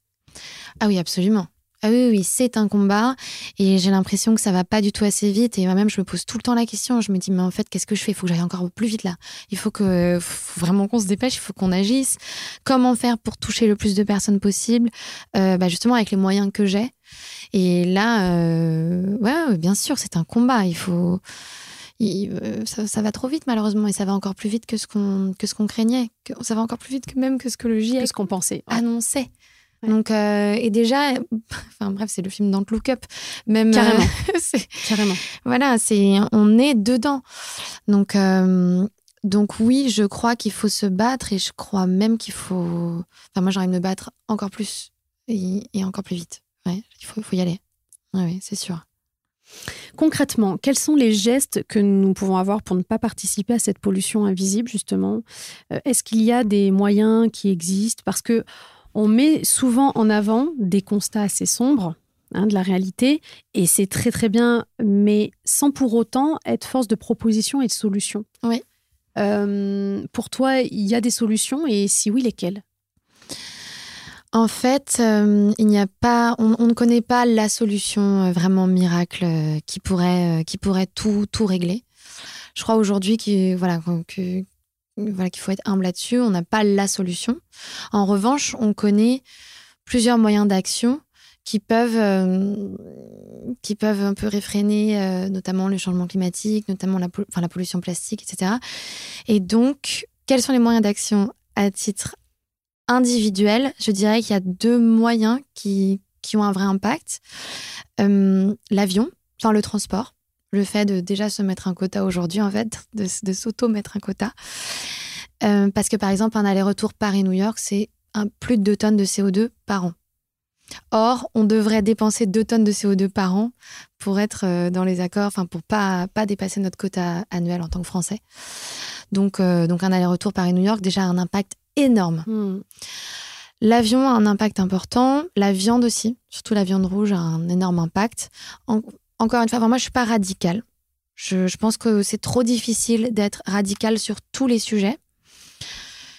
Ah oui, absolument. Ah oui, oui, c'est un combat et j'ai l'impression que ça va pas du tout assez vite. Et moi-même, je me pose tout le temps la question. Je me dis, mais en fait, qu'est-ce que je fais? Il faut que j'aille encore plus vite là. Il faut que vraiment qu'on se dépêche, il faut qu'on agisse. Comment faire pour toucher le plus de personnes possible? Euh, bah Justement, avec les moyens que j'ai. Et là, ouais, bien sûr, c'est un combat. Il faut. Euh, ça, va trop vite malheureusement et ça va encore plus vite que ce qu'on que ce qu'on craignait. Que, ça va encore plus vite que même que ce que le GIEC que ce qu'on pensait annonçait. Donc euh, et déjà, enfin bref, c'est le film Don't Look Up, même euh, carrément, carrément. Voilà, c'est on est dedans. Donc donc oui, je crois qu'il faut se battre et je crois même qu'il faut. Enfin moi, j'aurais de me battre encore plus et, encore plus vite. Ouais, il faut, faut y aller. oui, c'est sûr. Concrètement, quels sont les gestes que nous pouvons avoir pour ne pas participer à cette pollution invisible, justement euh, Est-ce qu'il y a des moyens qui existent? Parce que on met souvent en avant des constats assez sombres hein, de la réalité, et c'est très très bien, mais sans pour autant être force de proposition et de solution. Oui. Euh, pour toi, il y a des solutions, et si oui, lesquelles? En fait, euh, il n'y a pas, on, ne connaît pas la solution euh, vraiment miracle euh, qui pourrait, qui pourrait tout, tout régler. Je crois aujourd'hui qu'il faut être humble là-dessus. On n'a pas la solution. En revanche, on connaît plusieurs moyens d'action qui peuvent, qui peuvent un peu réfréner, notamment le changement climatique, notamment la, la pollution plastique, etc. Et donc, quels sont les moyens d'action à titre individuel, je dirais qu'il y a deux moyens qui, qui ont un vrai impact. Euh, l'avion, enfin le transport, le fait de déjà se mettre un quota aujourd'hui, en fait, de, s'auto-mettre un quota. Euh, parce que par exemple, un aller-retour Paris-New York, c'est plus de 2 tonnes de CO2 par an. Or, on devrait dépenser 2 tonnes de CO2 par an pour être euh, dans les accords, enfin pour pas pas dépasser notre quota annuel en tant que Français. Donc, donc un aller-retour Paris-New York déjà un impact énorme. Hmm. L'avion a un impact important, la viande aussi, surtout la viande rouge a un énorme impact. encore une fois, moi je suis pas radicale. Je, pense que c'est trop difficile d'être radical sur tous les sujets.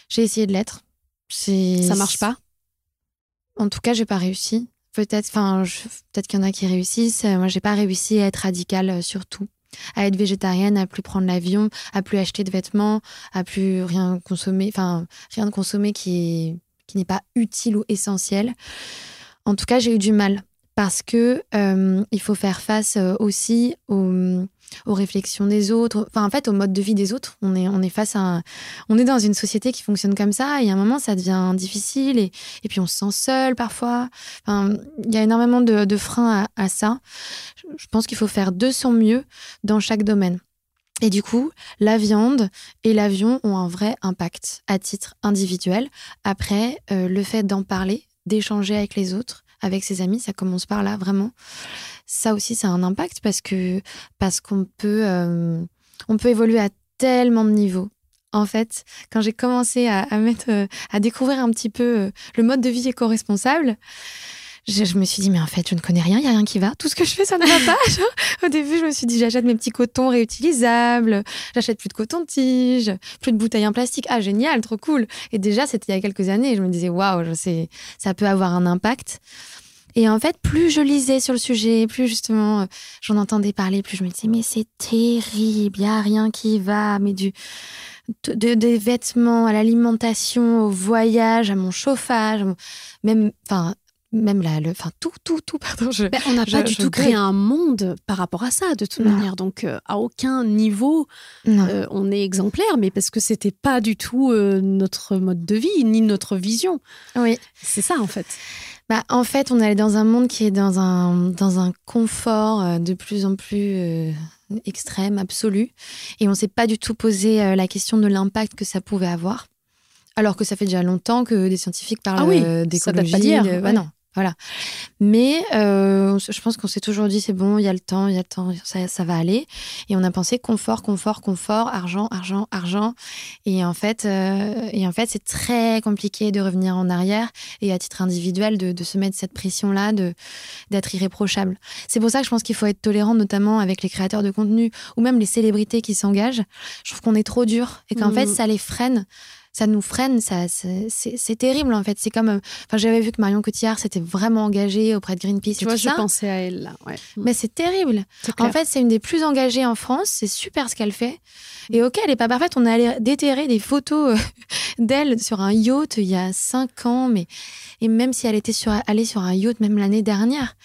J'ai essayé de l'être. Ça marche pas? En tout cas, j'ai pas réussi. Peut-être, enfin, peut-être qu'il y en a qui réussissent. Moi, j'ai pas réussi à être radicale sur tout à être végétarienne, à plus prendre l'avion, à plus acheter de vêtements, à plus rien consommer, enfin rien de consommer qui qui n'est pas utile ou essentiel. En tout cas, j'ai eu du mal parce que euh, il faut faire face euh, aussi aux, aux, réflexions des autres, enfin en fait au mode de vie des autres. On est on est face à on est dans une société qui fonctionne comme ça et à un moment ça devient difficile et, et puis on se sent seul parfois. Enfin, il y a énormément de, freins à, à, ça. Je pense qu'il faut faire de son mieux dans chaque domaine. Et du coup, la viande et l'avion ont un vrai impact à titre individuel. Après, euh, le fait d'en parler, d'échanger avec les autres, avec ses amis, ça commence par là vraiment. Ça aussi, ça a un impact parce qu'on peut euh, peut évoluer à tellement de niveaux. En fait, quand j'ai commencé à, mettre euh, à découvrir un petit peu euh, le mode de vie éco-responsable, je, me suis dit, mais en fait, je ne connais rien, il n'y a rien qui va. Tout ce que je fais, ça ne va pas. au début, je me suis dit, j'achète mes petits cotons réutilisables, j'achète plus de coton-tige, plus de bouteilles en plastique. Ah, génial, trop cool. Et déjà, c'était il y a quelques années. je me disais, waouh, ça peut avoir un impact. Et en fait, plus je lisais sur le sujet, plus justement euh, j'en entendais parler, plus je me disais, mais c'est terrible, il n'y a rien qui va, mais du, des vêtements à l'alimentation, au voyage, à mon chauffage, même, enfin, même là, le, enfin tout, tout, tout. Pardon, je, ben, on n'a pas du tout créé un monde par rapport à ça, de toute manière. Donc, euh, à aucun niveau, euh, on est exemplaire, mais parce que c'était pas du tout euh, notre mode de vie ni notre vision. Oui, c'est ça en fait. Bah, en fait, on est dans un monde qui est dans un, dans un confort de plus en plus extrême, absolu, et on s'est pas du tout posé la question de l'impact que ça pouvait avoir. Alors que ça fait déjà longtemps que des scientifiques parlent Ah oui, euh, ça date d'écologie. pas d'hier, de- ouais. bah non, voilà. Mais euh, je pense qu'on s'est toujours dit c'est bon, il y a le temps, il y a le temps, ça, ça va aller. Et on a pensé confort, confort, confort, argent, argent, argent. Et en fait, euh, et en fait, c'est très compliqué de revenir en arrière et à titre individuel de, de se mettre cette pression-là, de d'être irréprochable. C'est pour ça que je pense qu'il faut être tolérant, notamment avec les créateurs de contenu ou même les célébrités qui s'engagent. Je trouve qu'on est trop dur et qu'en Mhm. fait, ça les freine. Ça nous freine, ça, c'est terrible en fait. C'est comme, euh, enfin, j'avais vu que Marion Cotillard s'était vraiment engagée auprès de Greenpeace Tu et vois, tout je ça. pensais à elle là. Ouais. Mais c'est terrible. En fait, c'est une des plus engagées en France. C'est super ce qu'elle fait. Et ok, elle est pas parfaite. On allé déterrer des photos euh, d'elle sur un yacht il y a cinq ans, mais et même si elle était sur, allée sur un yacht même l'année dernière.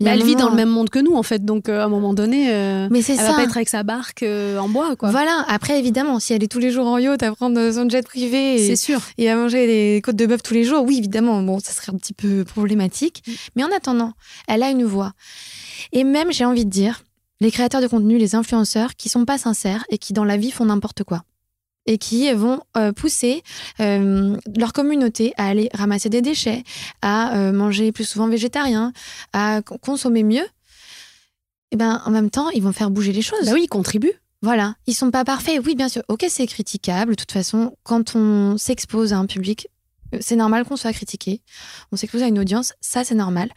Mais a elle vit dans le même monde que nous en fait, donc euh, à un moment donné, euh, Mais elle ça. va pas être avec sa barque euh, en bois quoi. Voilà. Après, évidemment, si elle est tous les jours en yacht à prendre son jet privé C'est sûr. et à manger des côtes de bœuf tous les jours, oui, évidemment, bon, ça serait un petit peu problématique. Mm. Mais en attendant, elle a une voix. Et même, j'ai envie de dire, les créateurs de contenu, les influenceurs qui sont pas sincères et qui dans la vie font n'importe quoi. Et qui vont euh, pousser euh, leur communauté à aller ramasser des déchets, à euh, manger plus souvent végétarien, à co- consommer mieux. Et ben, en même temps, ils vont faire bouger les choses. Bah oui, il contribue. Voilà, ils sont pas parfaits. Oui, bien sûr. Ok, c'est critiquable. De toute façon, quand on s'expose à un public, euh, c'est normal qu'on soit critiqué. On s'expose à une audience, ça c'est normal.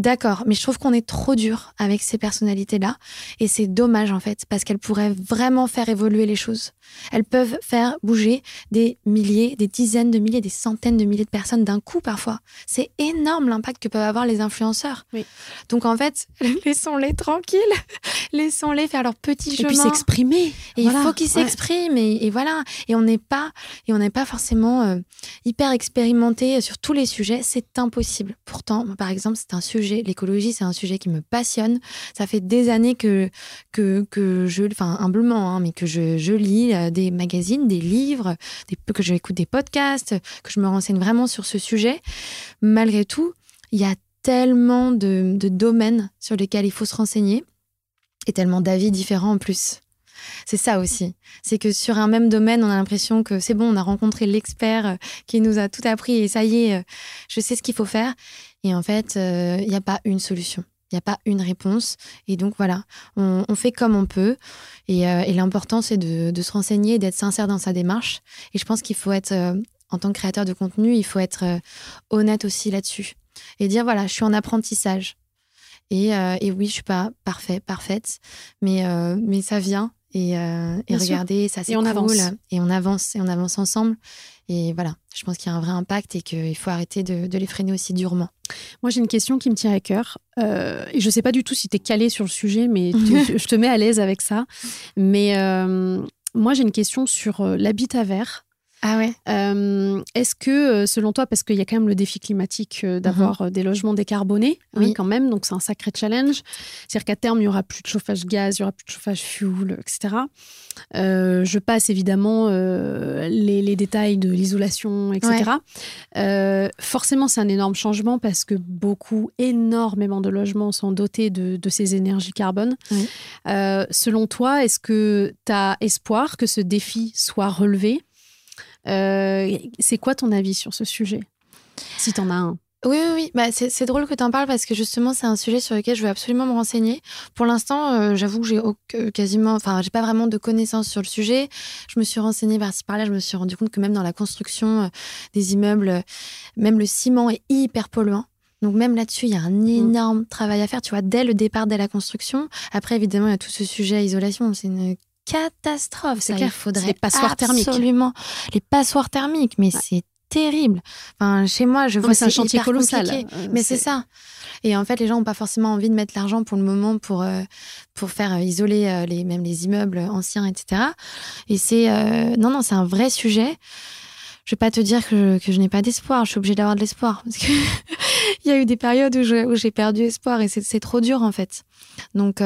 D'accord, mais je trouve qu'on est trop dur avec ces personnalités-là. Et c'est dommage en fait, parce qu'elles pourraient vraiment faire évoluer les choses. Elles peuvent faire bouger des milliers, des dizaines de milliers, des centaines de milliers de personnes d'un coup parfois. C'est énorme l'impact que peuvent avoir les influenceurs. Oui. Donc en fait, laissons-les tranquilles. Laissons-les faire leur petit Et chemin. puis s'exprimer. Et Voilà, il faut qu'ils ouais. s'expriment et, et voilà. Et on n'est pas et on n'est pas forcément euh, hyper expérimenté sur tous les sujets. C'est impossible. Pourtant, moi, par exemple, c'est un sujet. L'écologie, c'est un sujet qui me passionne. Ça fait des années que que que je, enfin humblement, hein, mais que je, je lis euh, des magazines, des livres, que j'écoute des podcasts, que je me renseigne vraiment sur ce sujet. Malgré tout, il y a tellement de, de domaines sur lesquels il faut se renseigner et tellement d'avis différents en plus. C'est ça aussi. C'est que sur un même domaine, on a l'impression que c'est bon, on a rencontré l'expert euh, qui nous a tout appris et ça y est, euh, je sais ce qu'il faut faire. Et en fait, euh, il n'y a pas une solution. Il n'y a pas une réponse. Et donc voilà, on, on fait comme on peut. Et, euh, et l'important, c'est de, de se renseigner d'être sincère dans sa démarche. Et je pense qu'il faut être, euh, en tant que créateur de contenu, il faut être euh, honnête aussi là-dessus. Et dire, voilà, je suis en apprentissage. Et, euh, et oui, je suis pas parfait, parfaite, mais, euh, mais ça vient. Et, euh, et sûr. ça c'est cool. avance. Et on avance, et on avance ensemble. Et voilà, je pense qu'il y a un vrai impact et qu'il faut arrêter de, de les freiner aussi durement. Moi, j'ai une question qui me tient à cœur. Euh, et je sais pas du tout si tu es calé sur le sujet, mais tu- je te mets à l'aise avec ça. Mais euh, moi, j'ai une question sur euh, l'habitat vert. Ah ouais Euh, Est-ce que, euh, selon toi, parce qu'il y a quand même le défi climatique euh, d'avoir euh, des logements décarbonés, hein, Oui. quand même, donc c'est un sacré challenge. C'est-à-dire qu'à terme, il y aura plus de chauffage gaz, il y aura plus de chauffage fuel, etc. Euh, je passe évidemment euh, les, les détails de l'isolation, etc. Forcément, c'est un énorme changement parce que beaucoup, énormément de logements sont dotés de, de ces énergies carbone. Oui. Selon toi, est-ce que tu as espoir que ce défi soit relevé? C'est quoi ton avis sur ce sujet Si tu en as un? Oui, oui, oui. Bah, c'est drôle que tu en parles parce que justement, c'est un sujet sur lequel je veux absolument me renseigner. Pour l'instant, euh, j'avoue que j'ai que- quasiment, enfin, j'ai pas vraiment de connaissances sur le sujet. Je me suis renseignée par-ci par-là. Je me suis rendu compte que même dans la construction euh, des immeubles, euh, même le ciment est hyper polluant. Donc même là-dessus, il y a Mm. un énorme travail à faire, tu vois, dès le départ, dès la construction. Après, évidemment, il y a tout ce sujet isolation. C'est une catastrophe. C'est clair. Il faudrait les passoires thermiques. Absolument. Les passoires thermiques, mais c'est terrible. Enfin, chez moi, je Non, vois c'est un chantier colossal. Euh, Mais c'est ça. Et en fait, les gens n'ont pas forcément envie de mettre l'argent pour le moment pour, euh, pour faire euh, isoler euh, les, même les immeubles anciens, etc. Et c'est. non, non, c'est un vrai sujet. Je vais pas te dire que, que je n'ai pas d'espoir. Je suis obligée d'avoir de l'espoir. Parce que il y a eu des périodes où j'ai perdu espoir et c'est c'est trop dur, en fait. Donc.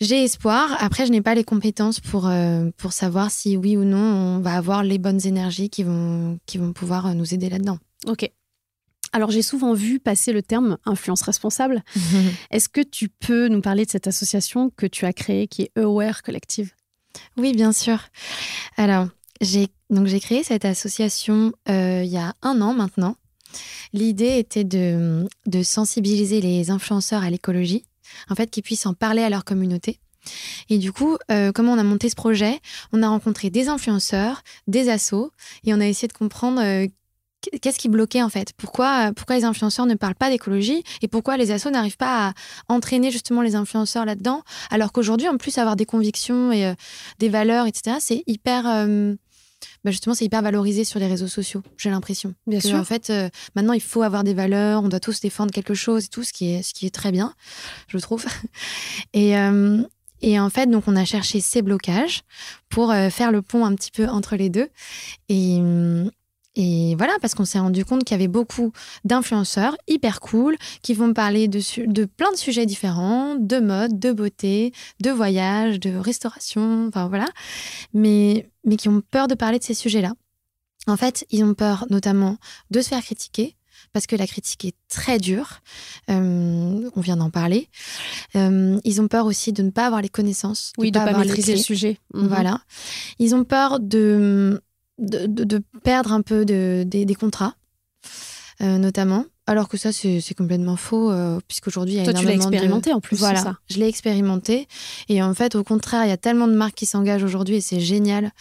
Euh, j'ai espoir. Après, je n'ai pas les compétences pour, euh, pour savoir si oui ou non on va avoir les bonnes énergies qui vont, qui vont pouvoir euh, nous aider là-dedans. Ok. Alors, j'ai souvent vu passer le terme influence responsable. Est-ce que tu peux nous parler de cette association que tu as créée qui est Aware Collective? Oui, bien sûr. Alors, j'ai donc j'ai créé cette association il y a un an maintenant. L'idée était de, de sensibiliser les influenceurs à l'écologie, en fait, qu'ils puissent en parler à leur communauté. Et du coup, comment on a monté ce projet? On a rencontré des influenceurs, des assos, et on a essayé de comprendre qu'est-ce qui bloquait en fait? Pourquoi, pourquoi les influenceurs ne parlent pas d'écologie? Et pourquoi les assos n'arrivent pas à entraîner justement les influenceurs là-dedans? Alors qu'aujourd'hui en plus avoir des convictions et euh, des valeurs etc c'est hyper euh, bah, justement c'est hyper valorisé sur les réseaux sociaux j'ai l'impression. Bien sûr. en fait euh, maintenant il faut avoir des valeurs on doit tous défendre quelque chose et tout ce qui est ce qui est très bien je trouve. Et et en fait, donc, on a cherché ces blocages pour faire le pont un petit peu entre les deux. Et, et voilà, parce qu'on s'est rendu compte qu'il y avait beaucoup d'influenceurs hyper cool qui vont parler de, de plein de sujets différents, de mode, de beauté, de voyage, de restauration, enfin voilà, mais, mais qui ont peur de parler de ces sujets-là. En fait, ils ont peur notamment de se faire critiquer, parce que la critique est très dure. Euh, on vient d'en parler. Euh, ils ont peur aussi de ne pas avoir les connaissances. Oui, de ne pas, maîtriser le sujet. Mhm. Voilà. Ils ont peur de de, perdre un peu de, des, contrats, euh, notamment. Alors que ça, c'est complètement faux, euh, puisqu'aujourd'hui, il y a Toi, tu l'as expérimenté en plus, Voilà, ça. je l'ai expérimenté. Et en fait, au contraire, il y a tellement de marques qui s'engagent aujourd'hui, et c'est génial,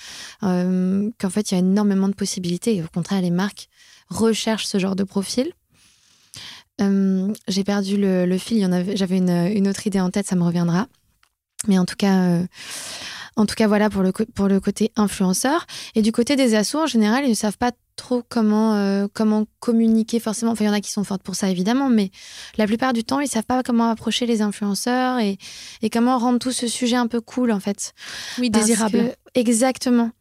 euh, qu'en fait, il y a énormément de possibilités. Et au contraire, les marques recherchent ce genre de profil. J'ai perdu le, fil, j'avais une, une, autre idée en tête, ça me reviendra. Mais en tout cas en tout cas, voilà pour le, pour le côté influenceur. Et du côté des assos, en général, ils ne savent pas trop comment, euh, comment communiquer forcément. Enfin, il y en a qui sont fortes pour ça, évidemment, mais la plupart du temps, ils ne savent pas comment approcher les influenceurs et, et comment rendre tout ce sujet un peu cool, en fait. Oui, désirable. exactement.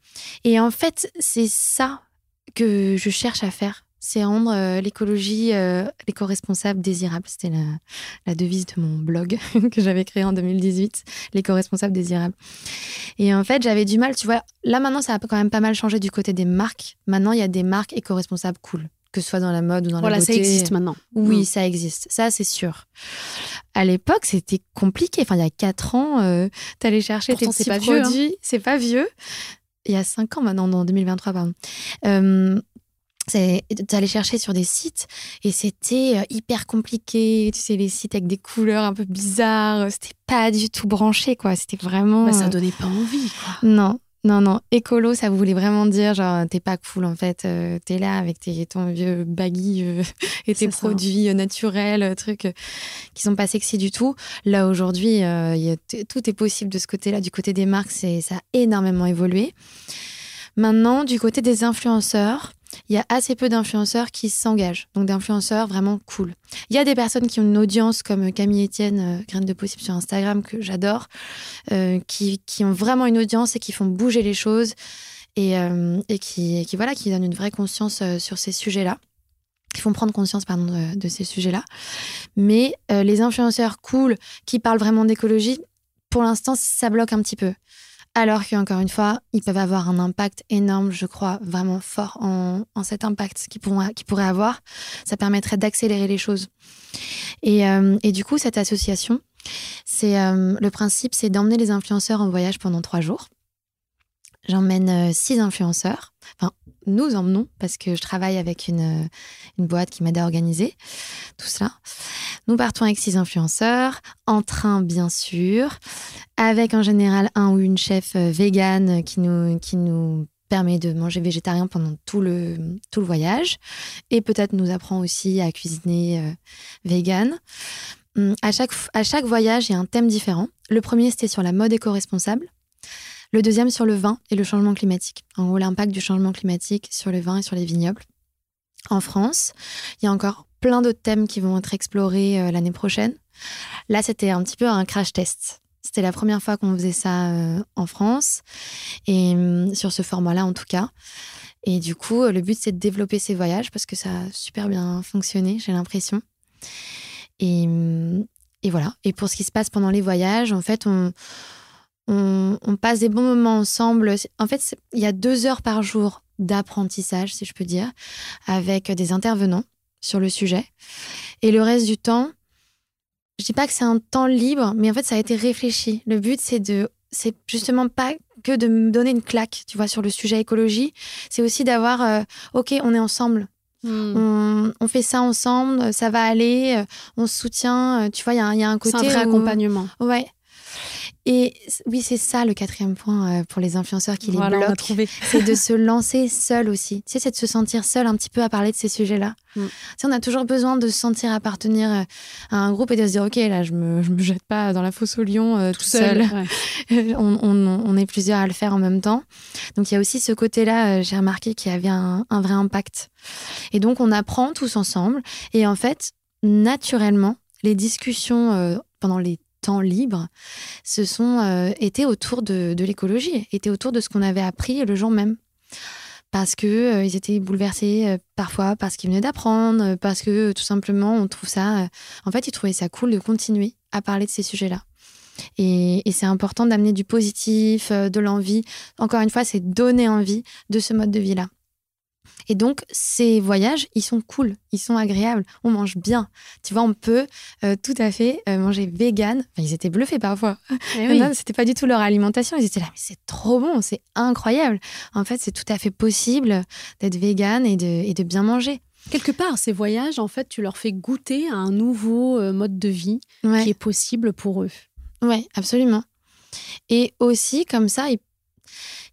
Et en fait, c'est ça que je cherche à faire c'est rendre euh, l'écologie euh, l'éco-responsable désirable. C'était la, devise de mon blog que j'avais créé en 2018, l'éco-responsable désirable. Et en fait, j'avais du mal, tu vois, là maintenant, ça a quand même pas mal changé du côté des marques. Maintenant, il y a des marques éco-responsables cool, que ce soit dans la mode ou dans la beauté. Voilà, ça existe maintenant. Oui, mm. ça existe. Ça, c'est sûr. À l'époque, c'était compliqué. Enfin, il y a quatre ans, euh, tu allais chercher tes petits pas produits. Vieux, hein. C'est pas vieux. Il y a cinq ans maintenant, en 2023, pardon. Euh, allais chercher sur des sites et c'était euh, hyper compliqué. Tu sais, les sites avec des couleurs un peu bizarres. C'était pas du tout branché, quoi. C'était vraiment. Bah, ça euh, donnait pas envie, quoi. Non, non, non. Écolo, ça voulait vraiment dire, genre, t'es pas cool, en fait. Euh, t'es là avec tes, ton vieux baggy et tes produits naturels, trucs qui sont pas sexy du tout. Là, aujourd'hui, tout est possible de ce côté-là. Du côté des marques, ça a énormément évolué. Maintenant, du côté des influenceurs, il y a assez peu d'influenceurs qui s'engagent, donc d'influenceurs vraiment cool. Il y a des personnes qui ont une audience comme Camille Etienne, euh, Graine de Possible sur Instagram, que j'adore, euh, qui, ont vraiment une audience et qui font bouger les choses et, euh, qui, qui, voilà, qui donnent une vraie conscience sur ces sujets-là qui font prendre conscience pardon, de, ces sujets-là. Mais les influenceurs cool qui parlent vraiment d'écologie, pour l'instant, ça bloque un petit peu. Alors qu'encore une fois, ils peuvent avoir un impact énorme, je crois, vraiment fort en, cet impact qu'ils pourraient avoir. Ça permettrait d'accélérer les choses. Et, euh, du coup, cette association, c'est euh, le principe, c'est d'emmener les influenceurs en voyage pendant trois jours. J'emmène euh, six influenceurs. Nous emmenons, parce que je travaille avec une, une boîte qui m'aide à organiser tout cela. Nous partons avec six influenceurs, en train bien sûr, avec en général un ou une chef euh, végane qui nous, qui nous permet de manger végétarien pendant tout le, tout le voyage et peut-être nous apprend aussi à cuisiner euh, vegan. Hum, à chaque, à chaque voyage, il y a un thème différent. Le premier, c'était sur la mode éco-responsable. Le deuxième sur le vin et le changement climatique. En gros, l'impact du changement climatique sur le vin et sur les vignobles. En France, il y a encore plein d'autres thèmes qui vont être explorés euh, l'année prochaine. Là, c'était un petit peu un crash test. C'était la première fois qu'on faisait ça euh, en France, et hum, sur ce format-là en tout cas. Et du coup, le but, c'est de développer ces voyages parce que ça a super bien fonctionné, j'ai l'impression. Et, hum, et voilà. Et pour ce qui se passe pendant les voyages, en fait, on, on, passe des bons moments ensemble. En fait, il y a deux heures par jour d'apprentissage, si je peux dire, avec des intervenants sur le sujet. Et le reste du temps, je dis pas que c'est un temps libre, mais en fait, ça a été réfléchi. Le but, c'est de, c'est justement pas que de me donner une claque, tu vois, sur le sujet écologie. C'est aussi d'avoir, euh, ok, on est ensemble. Hmm. On, fait ça ensemble, ça va aller, on se soutient. Tu vois, il y, a un côté. C'est un vrai accompagnement. Ouais. Et oui, c'est ça le quatrième point euh, pour les influenceurs qui les bloquent. C'est de se lancer seul aussi. Tu sais, c'est de se sentir seul un petit peu à parler de ces sujets-là. Mm. Tu on a toujours besoin de se sentir appartenir euh, à un groupe et de se dire, OK, là, je me, me jette pas dans la fosse au lion euh, tout, seul. on, est plusieurs à le faire en même temps. Donc, il y a aussi ce côté-là, j'ai remarqué, qui avait un, un vrai impact. Et donc, on apprend tous ensemble. Et en fait, naturellement, les discussions pendant les libre, se sont euh, été autour de, l'écologie, étaient autour de ce qu'on avait appris le jour même. Parce que euh, ils étaient bouleversés euh, parfois parce qu'ils venaient d'apprendre, parce que tout simplement on trouve ça. en fait, ils trouvaient ça cool de continuer à parler de ces sujets-là. Et, et c'est important d'amener du positif, de l'envie. Encore une fois, c'est donner envie de ce mode de vie-là. Et donc, ces voyages, ils sont cool, ils sont agréables, on mange bien. Tu vois, on peut euh, tout à fait euh, manger vegan. ils étaient bluffés parfois. Eh oui. C'était pas du tout leur alimentation. Ils étaient là, mais c'est trop bon, c'est incroyable. En fait, c'est tout à fait possible d'être vegan et de, et de bien manger. Quelque part, ces voyages, en fait, tu leur fais goûter à un nouveau euh, mode de vie qui est possible pour eux. Oui, absolument. Et aussi, comme ça, ils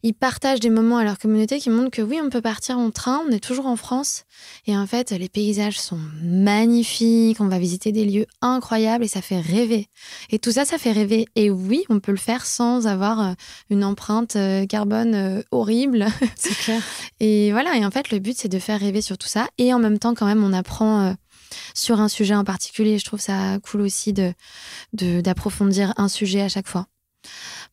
ils partagent des moments à leur communauté qui montrent que oui, on peut partir en train, on est toujours en France. Et en fait, les paysages sont magnifiques, on va visiter des lieux incroyables et ça fait rêver. Et tout ça, ça fait rêver. Et oui, on peut le faire sans avoir euh, une empreinte euh, carbone euh, horrible. C'est clair. Et voilà, et en fait, le but, c'est de faire rêver sur tout ça. Et en même temps, quand même, on apprend sur un sujet en particulier. Je trouve ça cool aussi de d'approfondir un sujet à chaque fois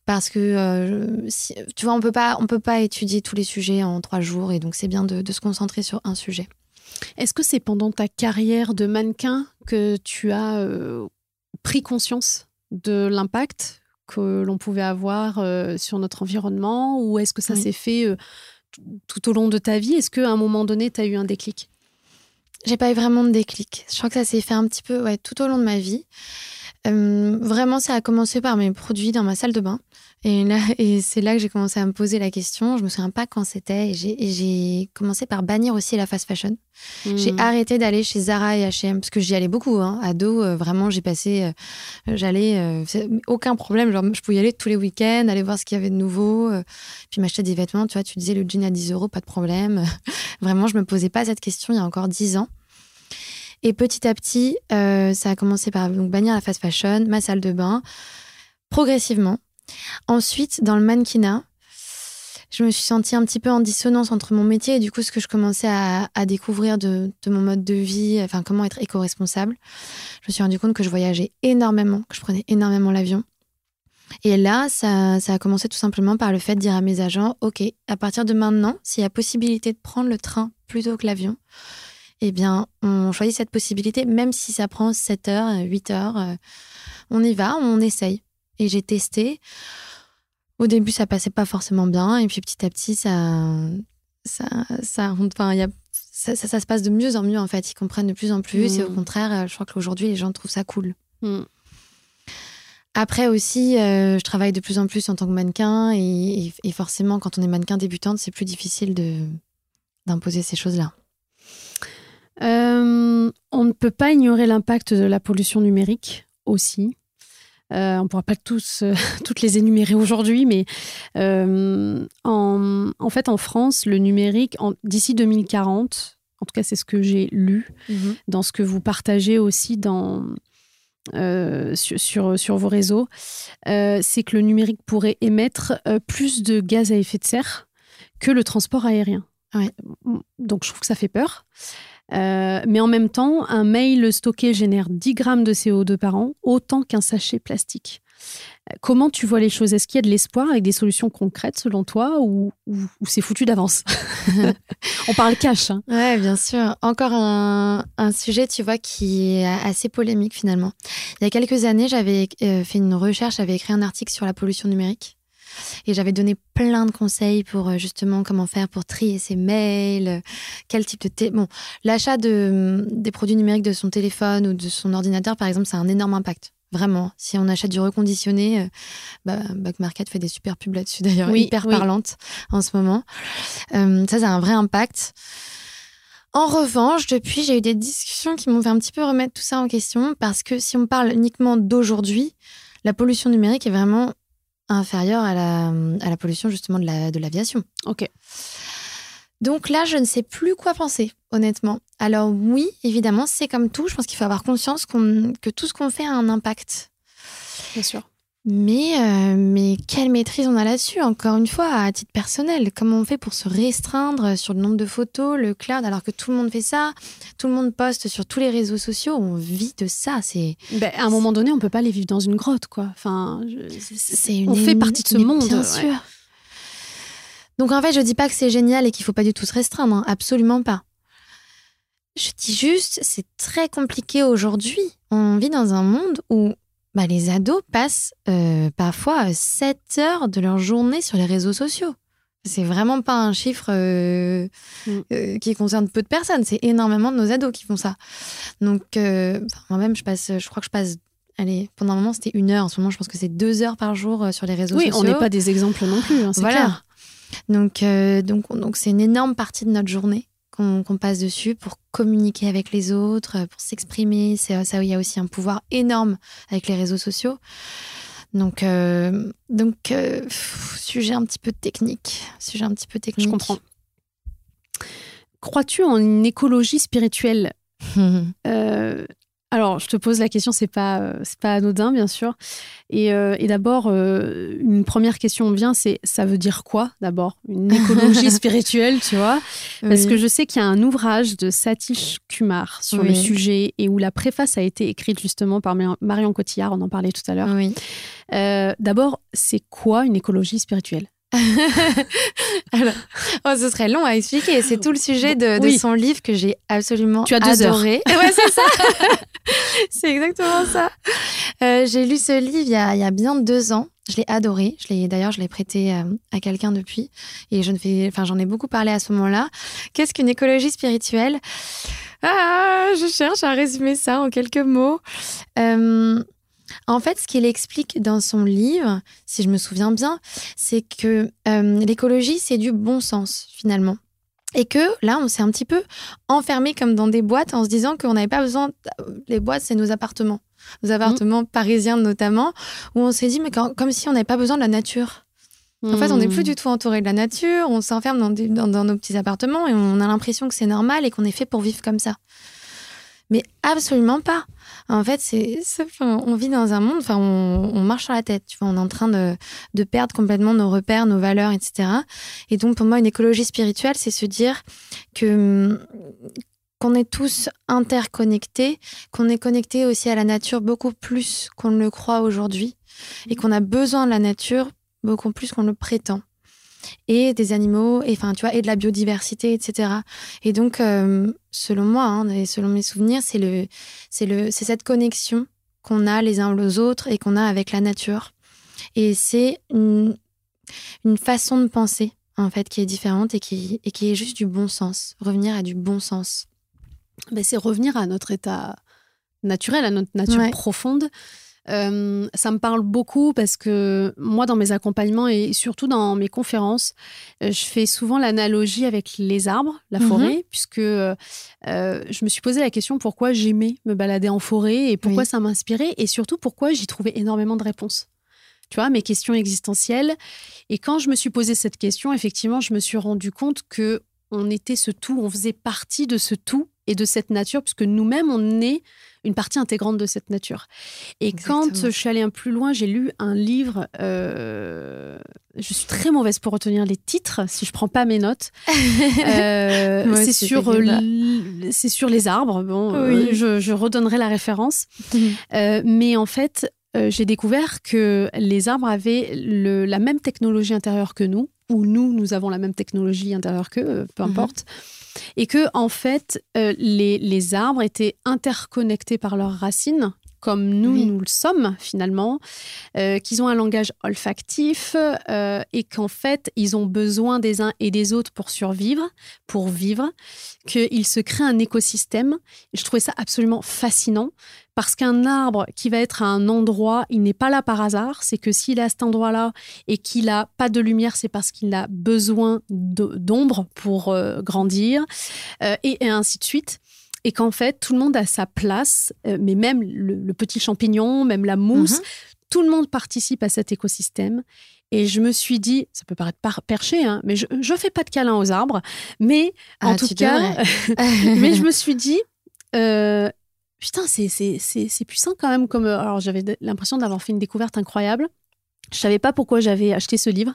parce que euh, tu vois on peut pas on peut pas étudier tous les sujets en trois jours et donc c'est bien de, se concentrer sur un sujet. Est-ce que c'est pendant ta carrière de mannequin que tu as euh, pris conscience de l'impact que l'on pouvait avoir euh, sur notre environnement ou est-ce que ça s'est fait tout au long de ta vie? Est-ce qu'à un moment donné, tu as eu un déclic? J'ai pas eu vraiment de déclic. Je crois que ça s'est fait un petit peu ouais, tout au long de ma vie. Euh, vraiment, ça a commencé par mes produits dans ma salle de bain. Et, là, et c'est là que j'ai commencé à me poser la question. Je me souviens pas quand c'était. Et j'ai commencé par bannir aussi la fast fashion. J'ai hmm. arrêté d'aller chez Zara et H&M parce que j'y allais beaucoup. Hein. Ado, euh, vraiment, j'ai passé. Euh, j'allais. aucun problème. Genre, je pouvais y aller tous les week-ends, aller voir ce qu'il y avait de nouveau. puis m'acheter des vêtements. Tu vois, tu disais le jean à 10 euros, pas de problème. vraiment, je me posais pas cette question il y a encore 10 ans. Et petit à petit, euh, ça a commencé par donc, bannir la fast fashion, ma salle de bain, progressivement. Ensuite, dans le mannequinat, je me suis sentie un petit peu en dissonance entre mon métier et du coup ce que je commençais à, découvrir de, mon mode de vie, enfin comment être éco-responsable. Je me suis rendu compte que je voyageais énormément, que je prenais énormément l'avion. Et là, ça, ça, a commencé tout simplement par le fait de dire à mes agents, OK, à partir de maintenant, s'il y a possibilité de prendre le train plutôt que l'avion, eh bien, on choisit cette possibilité, même si ça prend 7 heures, 8 heures. Euh, on y va, on essaye. Et j'ai testé. Au début, ça passait pas forcément bien. Et puis petit à petit, ça. ça, ça enfin, y a, ça, ça, se passe de mieux en mieux, en fait. Ils comprennent de plus en plus. Et au mmh. contraire, je crois qu'aujourd'hui, les gens trouvent ça cool. Mmh. Après aussi, euh, je travaille de plus en plus en tant que mannequin. Et, et forcément, quand on est mannequin débutante, c'est plus difficile d'imposer ces choses-là. Euh, on ne peut pas ignorer l'impact de la pollution numérique aussi. Euh, on ne pourra pas tous, euh, toutes les énumérer aujourd'hui, mais en, fait, en France, le numérique, d'ici 2040, en tout cas, c'est ce que j'ai lu mhm. dans ce que vous partagez aussi dans, sur, sur, vos réseaux, c'est que le numérique pourrait émettre plus de gaz à effet de serre que le transport aérien. Donc, je trouve que ça fait peur. Euh, mais en même temps, un mail stocké génère 10 grammes de CO2 par an, autant qu'un sachet plastique. Euh, comment tu vois les choses? Est-ce qu'il y a de l'espoir avec des solutions concrètes selon toi ou, c'est foutu d'avance? On parle cash. Hein. Ouais, bien sûr. Encore un, sujet, tu vois, qui est assez polémique finalement. Il y a quelques années, j'avais euh, fait une recherche, j'avais écrit un article sur la pollution numérique. Et j'avais donné plein de conseils pour euh, justement comment faire pour trier ses mails, euh, quel type de... Bon, l'achat de, des produits numériques de son téléphone ou de son ordinateur, par exemple, ça a un énorme impact Vraiment, si on achète du reconditionné, euh, bah, Back Market fait des super pubs là-dessus d'ailleurs, Oui, hyper oui. parlantes en ce moment. Euh, ça, ça a un vrai impact. En revanche, depuis, j'ai eu des discussions qui m'ont fait un petit peu remettre tout ça en question parce que si on parle uniquement d'aujourd'hui, la pollution numérique est vraiment inférieure à la, à la pollution justement de la- de l'aviation. Ok. Donc là, je ne sais plus quoi penser, honnêtement. Alors oui, évidemment, c'est comme tout. Je pense qu'il faut avoir conscience que tout ce qu'on fait a un impact. Bien sûr. Mais, euh, mais quelle maîtrise on a là-dessus, encore une fois, à titre personnel? Comment on fait pour se restreindre sur le nombre de photos, le cloud, alors que tout le monde fait ça? Tout le monde poste sur tous les réseaux sociaux, on vit de ça. C'est Ben, à un moment donné, on peut pas aller vivre dans une grotte, quoi. Enfin, je- c'est- c'est une on fait partie de ce mais monde. Bien ouais. sûr. Donc en fait, je dis pas que c'est génial et qu'il faut pas du tout se restreindre, hein, absolument pas. Je dis juste, c'est très compliqué aujourd'hui. On vit dans un monde où bah, les ados passent euh, parfois 7 heures de leur journée sur les réseaux sociaux. C'est vraiment pas un chiffre euh, Mm. euh, qui concerne peu de personnes. C'est énormément de nos ados qui font ça. Donc, euh, moi-même, je passe, je crois que je passe, allez, pendant un moment, c'était une heure. En ce moment, je pense que c'est deux heures par jour euh, sur les réseaux Oui, sociaux. on n'est pas des exemples non plus, hein, c'est Voilà. clair. Donc, euh, donc, on- donc c'est une énorme partie de notre journée qu'on passe dessus pour communiquer avec les autres, euh, pour s'exprimer. C'est ça, il y a aussi un pouvoir énorme avec les réseaux sociaux. Donc, euh, donc euh, pff, sujet un petit peu technique, sujet un petit peu technique. Je comprends. Crois-tu en une écologie spirituelle? Euh, alors, je te pose la question, c'est pas, euh, c'est pas anodin, bien sûr. Et, euh, et d'abord, euh, une première question vient, c'est ça veut dire quoi d'abord? Une écologie spirituelle, tu vois? Parce que je sais qu'il y a un ouvrage de Satish Kumar sur le sujet et où la préface a été écrite justement par Mar- Marion Cotillard, on en parlait tout à l'heure. oui. Euh, d'abord, c'est quoi une écologie spirituelle? Alors, oh, ce serait long à expliquer. C'est tout le sujet de, de Oui. son livre que j'ai absolument Tu as deux heures. adoré. Ouais, c'est ça. c'est exactement ça. Euh, j'ai lu ce livre il y, a, il y a bien deux ans. Je l'ai adoré. Je l'ai d'ailleurs, je l'ai prêté euh, à quelqu'un depuis, et je ne fais, enfin, j'en ai beaucoup parlé à ce moment-là. Qu'est-ce qu'une écologie spirituelle? Ah, je cherche à résumer ça en quelques mots. Euh, en fait, ce qu'il explique dans son livre, si je me souviens bien, c'est que euh, l'écologie, c'est du bon sens, finalement. Et que là, on s'est un petit peu enfermé comme dans des boîtes en se disant qu'on n'avait pas besoin. Les boîtes, c'est nos appartements. Nos appartements parisiens notamment, où on s'est dit, mais quand- comme si on n'avait pas besoin de la nature. En fait, on n'est plus du tout entouré de la nature, on s'enferme dans, des- dans- dans nos petits appartements et on a l'impression que c'est normal et qu'on est fait pour vivre comme ça. Mais absolument pas. En fait, c'est, on vit dans un monde, enfin, on, on marche sur la tête. Tu vois, on est en train de, de perdre complètement nos repères, nos valeurs, etc. Et donc, pour moi, une écologie spirituelle, c'est se dire que qu'on est tous interconnectés, qu'on est connectés aussi à la nature beaucoup plus qu'on ne le croit aujourd'hui, et qu'on a besoin de la nature beaucoup plus qu'on le prétend. Et des animaux, et, enfin, tu vois, et de la biodiversité, etc. Et donc, euh, selon moi, hein, et selon mes souvenirs, c'est le, c'est le, c'est cette connexion qu'on a les uns aux autres et qu'on a avec la nature. Et c'est une, une façon de penser, en fait, qui est différente et qui, et qui est juste du bon sens. Revenir à du bon sens. Ben, c'est revenir à notre état naturel, à notre nature Ouais. profonde. Euh, ça me parle beaucoup parce que moi, dans mes accompagnements et surtout dans mes conférences, euh, je fais souvent l'analogie avec les arbres, la Mhm. forêt, puisque euh, euh, je me suis posé la question pourquoi j'aimais me balader en forêt et pourquoi Oui. ça m'inspirait et surtout pourquoi j'y trouvais énormément de réponses. Tu vois, mes questions existentielles. Et quand je me suis posé cette question, effectivement, je me suis rendu compte que on était ce tout, on faisait partie de ce tout et de cette nature, puisque nous-mêmes, on est une partie intégrante de cette nature. Et quand je suis allée un peu plus loin, j'ai lu un livre. euh, je suis très mauvaise pour retenir les titres si je prends pas mes notes. Euh, Moi c'est sur, c'est les arbres. Bon, euh, je, je redonnerai la référence. Euh, mais en fait, euh, j'ai découvert que les arbres avaient le- la même technologie intérieure que nous, ou nous, nous avons la même technologie intérieure qu'eux, euh, peu Mhm. importe. Et que, en fait, euh, les, les arbres étaient interconnectés par leurs racines, comme nous, Oui. nous le sommes finalement, euh, qu'ils ont un langage olfactif euh, et qu'en fait, ils ont besoin des uns et des autres pour survivre, pour vivre, qu'il se crée un écosystème. Je trouvais ça absolument fascinant Parce qu'un arbre qui va être à un endroit, il n'est pas là par hasard. C'est que s'il est à cet endroit-là et qu'il n'a pas de lumière, c'est parce qu'il a besoin d'ombre pour euh, grandir, euh, et, ainsi de suite. Et qu'en fait, tout le monde a sa place, euh, mais même le, petit champignon, même la mousse, mhm. tout le monde participe à cet écosystème. Et je me suis dit, ça peut paraître perché, hein, mais je ne fais pas de câlin aux arbres. Mais en ah, tout cas, mais je me suis dit, putain, c'est puissant quand même. Comme, alors, j'avais l'impression d'avoir fait une découverte incroyable. Je savais pas pourquoi j'avais acheté ce livre.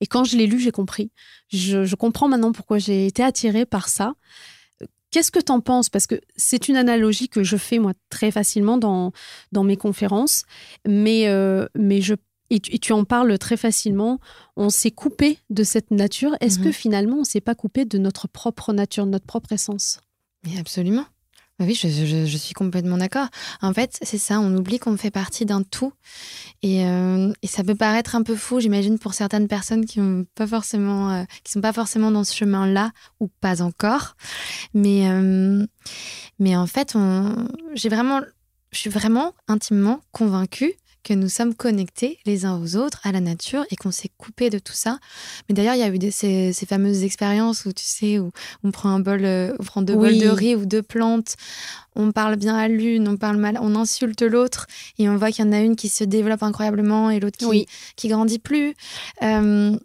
Et quand je l'ai lu, j'ai compris. Je, comprends maintenant pourquoi j'ai été attirée par ça. Qu'est-ce que tu en penses? Parce que c'est une analogie que je fais moi très facilement dans, dans mes conférences, mais, euh, mais je, et tu, en parles très facilement. On s'est coupé de cette nature. Est-ce que mhm. finalement on s'est pas coupé de notre propre nature, de notre propre essence? Mais absolument. Bah oui, je, suis complètement d'accord. En fait, c'est ça, on oublie qu'on fait partie d'un tout. Et, euh, et, ça peut paraître un peu fou, j'imagine, pour certaines personnes qui ne euh, sont pas forcément dans ce chemin-là, ou pas encore. Mais, euh, mais en fait, j'ai vraiment, je suis vraiment intimement convaincue que nous sommes connectés les uns aux autres, à la nature, et qu'on s'est coupé de tout ça. Mais d'ailleurs, il y a eu ces, fameuses expériences où, tu sais, où on prend un bol, euh, on prend deux bols de riz ou deux plantes, on parle bien à l'une, on parle mal, on insulte l'autre, et on voit qu'il y en a une qui se développe incroyablement et l'autre qui, qui grandit plus. Euh,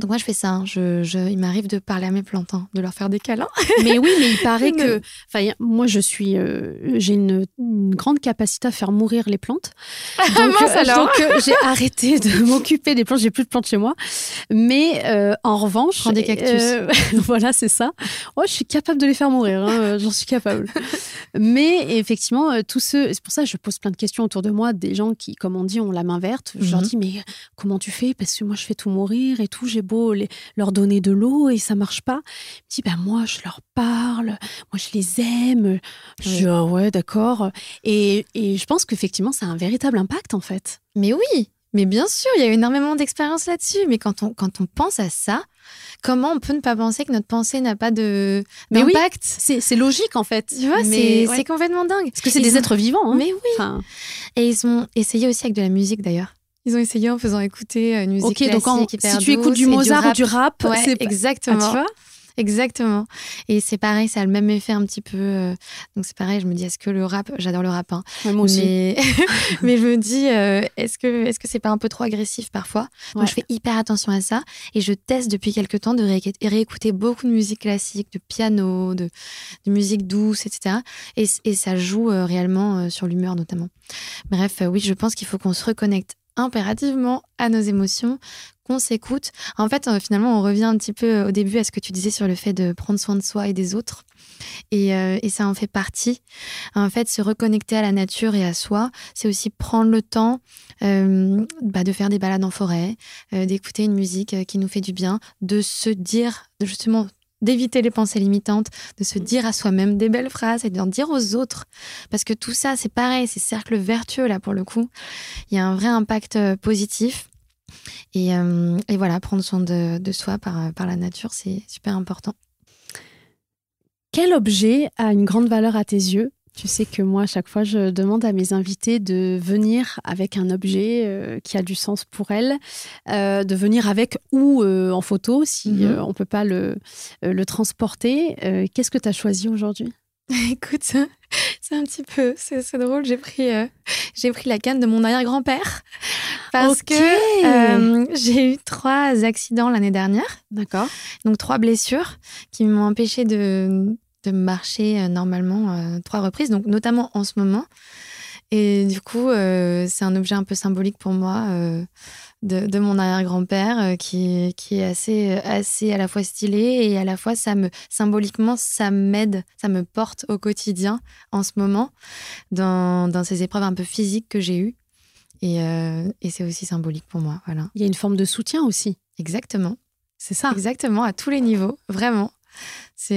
donc moi je fais ça, hein. je, il m'arrive de parler à mes plantes, hein, de leur faire des câlins. mais oui, mais il paraît que, enfin moi je suis, euh, j'ai une, grande capacité à faire mourir les plantes. Donc, euh, euh, j'ai arrêté de m'occuper des plantes, j'ai plus de plantes chez moi. Mais en revanche, Prends des cactus. voilà, c'est ça. Oh, je suis capable de les faire mourir, hein, j'en suis capable. mais effectivement, tous ceux, c'est pour ça que je pose plein de questions autour de moi, des gens qui, comme on dit, ont la main verte. Je leur mhm. dis mais comment tu fais? Parce que moi je fais tout mourir et tout, j'ai beau leur donner de l'eau et ça marche pas. Il dit, ben moi, je leur parle, moi, je les aime. Je dis, ah ouais, d'accord. Et, et je pense qu'effectivement, ça a un véritable impact, en fait. Mais oui, mais bien sûr, il y a énormément d'expérience là-dessus. Mais quand on, quand on pense à ça, comment on peut ne pas penser que notre pensée n'a pas de d'impact oui, C'est logique en fait. Tu vois, c'est complètement dingue. Parce que c'est des êtres vivants. Hein. Mais oui. Et ils ont essayé aussi avec de la musique d'ailleurs. Ils ont essayé en faisant écouter une musique classique donc si tu écoutes du Mozart ou du rap, c'est exactement. Ah, tu vois Exactement. Et c'est pareil, ça a le même effet un petit peu. Euh, donc c'est pareil, je me dis, est-ce que le rap, j'adore le rap, hein, moi aussi. Mais, mais, je me dis, euh, est-ce que est-ce que c'est pas un peu trop agressif parfois? Moi, je fais hyper attention à ça et je teste depuis quelques temps de réécouter beaucoup de musique classique, de piano, de, de musique douce, etc. Et, et ça joue euh, réellement sur l'humeur notamment. Bref, oui, je pense qu'il faut qu'on se reconnecte impérativement à nos émotions, qu'on s'écoute. En fait, euh, finalement, on revient un petit peu euh, au début à ce que tu disais sur le fait de prendre soin de soi et des autres. Et, euh, ça en fait partie. En fait, se reconnecter à la nature et à soi, c'est aussi prendre le temps bah, de faire des balades en forêt, d'écouter une musique qui nous fait du bien, de se dire justement d'éviter les pensées limitantes, de se dire à soi-même des belles phrases et d'en dire aux autres. Parce que tout ça, c'est pareil, c'est cercle vertueux là pour le coup. Il y a un vrai impact euh, positif. Et, euh, et voilà, prendre soin de, de soi par, par la nature, c'est super important. Quel objet a une grande valeur à tes yeux tu sais que moi, à chaque fois, je demande à mes invités de venir avec un objet euh, qui a du sens pour elles, euh, de venir avec ou euh, en photo si mhm. on ne peut pas le, le transporter. Qu'est-ce que tu as choisi aujourd'hui? Écoute, c'est un petit peu, c'est drôle. J'ai pris, j'ai pris la canne de mon arrière-grand-père parce que j'ai eu trois accidents l'année dernière. D'accord. Donc trois blessures qui m'ont empêché de de marcher euh, normalement euh, trois reprises, donc notamment en ce moment. Et du coup, euh, c'est un objet un peu symbolique pour moi de, mon arrière-grand-père qui, qui est assez, assez à la fois stylé et à la fois ça me symboliquement ça m'aide, ça me porte au quotidien en ce moment dans, dans ces épreuves un peu physiques que j'ai eues. Et, et c'est aussi symbolique pour moi. Voilà. Il y a une forme de soutien aussi. Exactement. C'est ça. Exactement, à tous les niveaux, vraiment.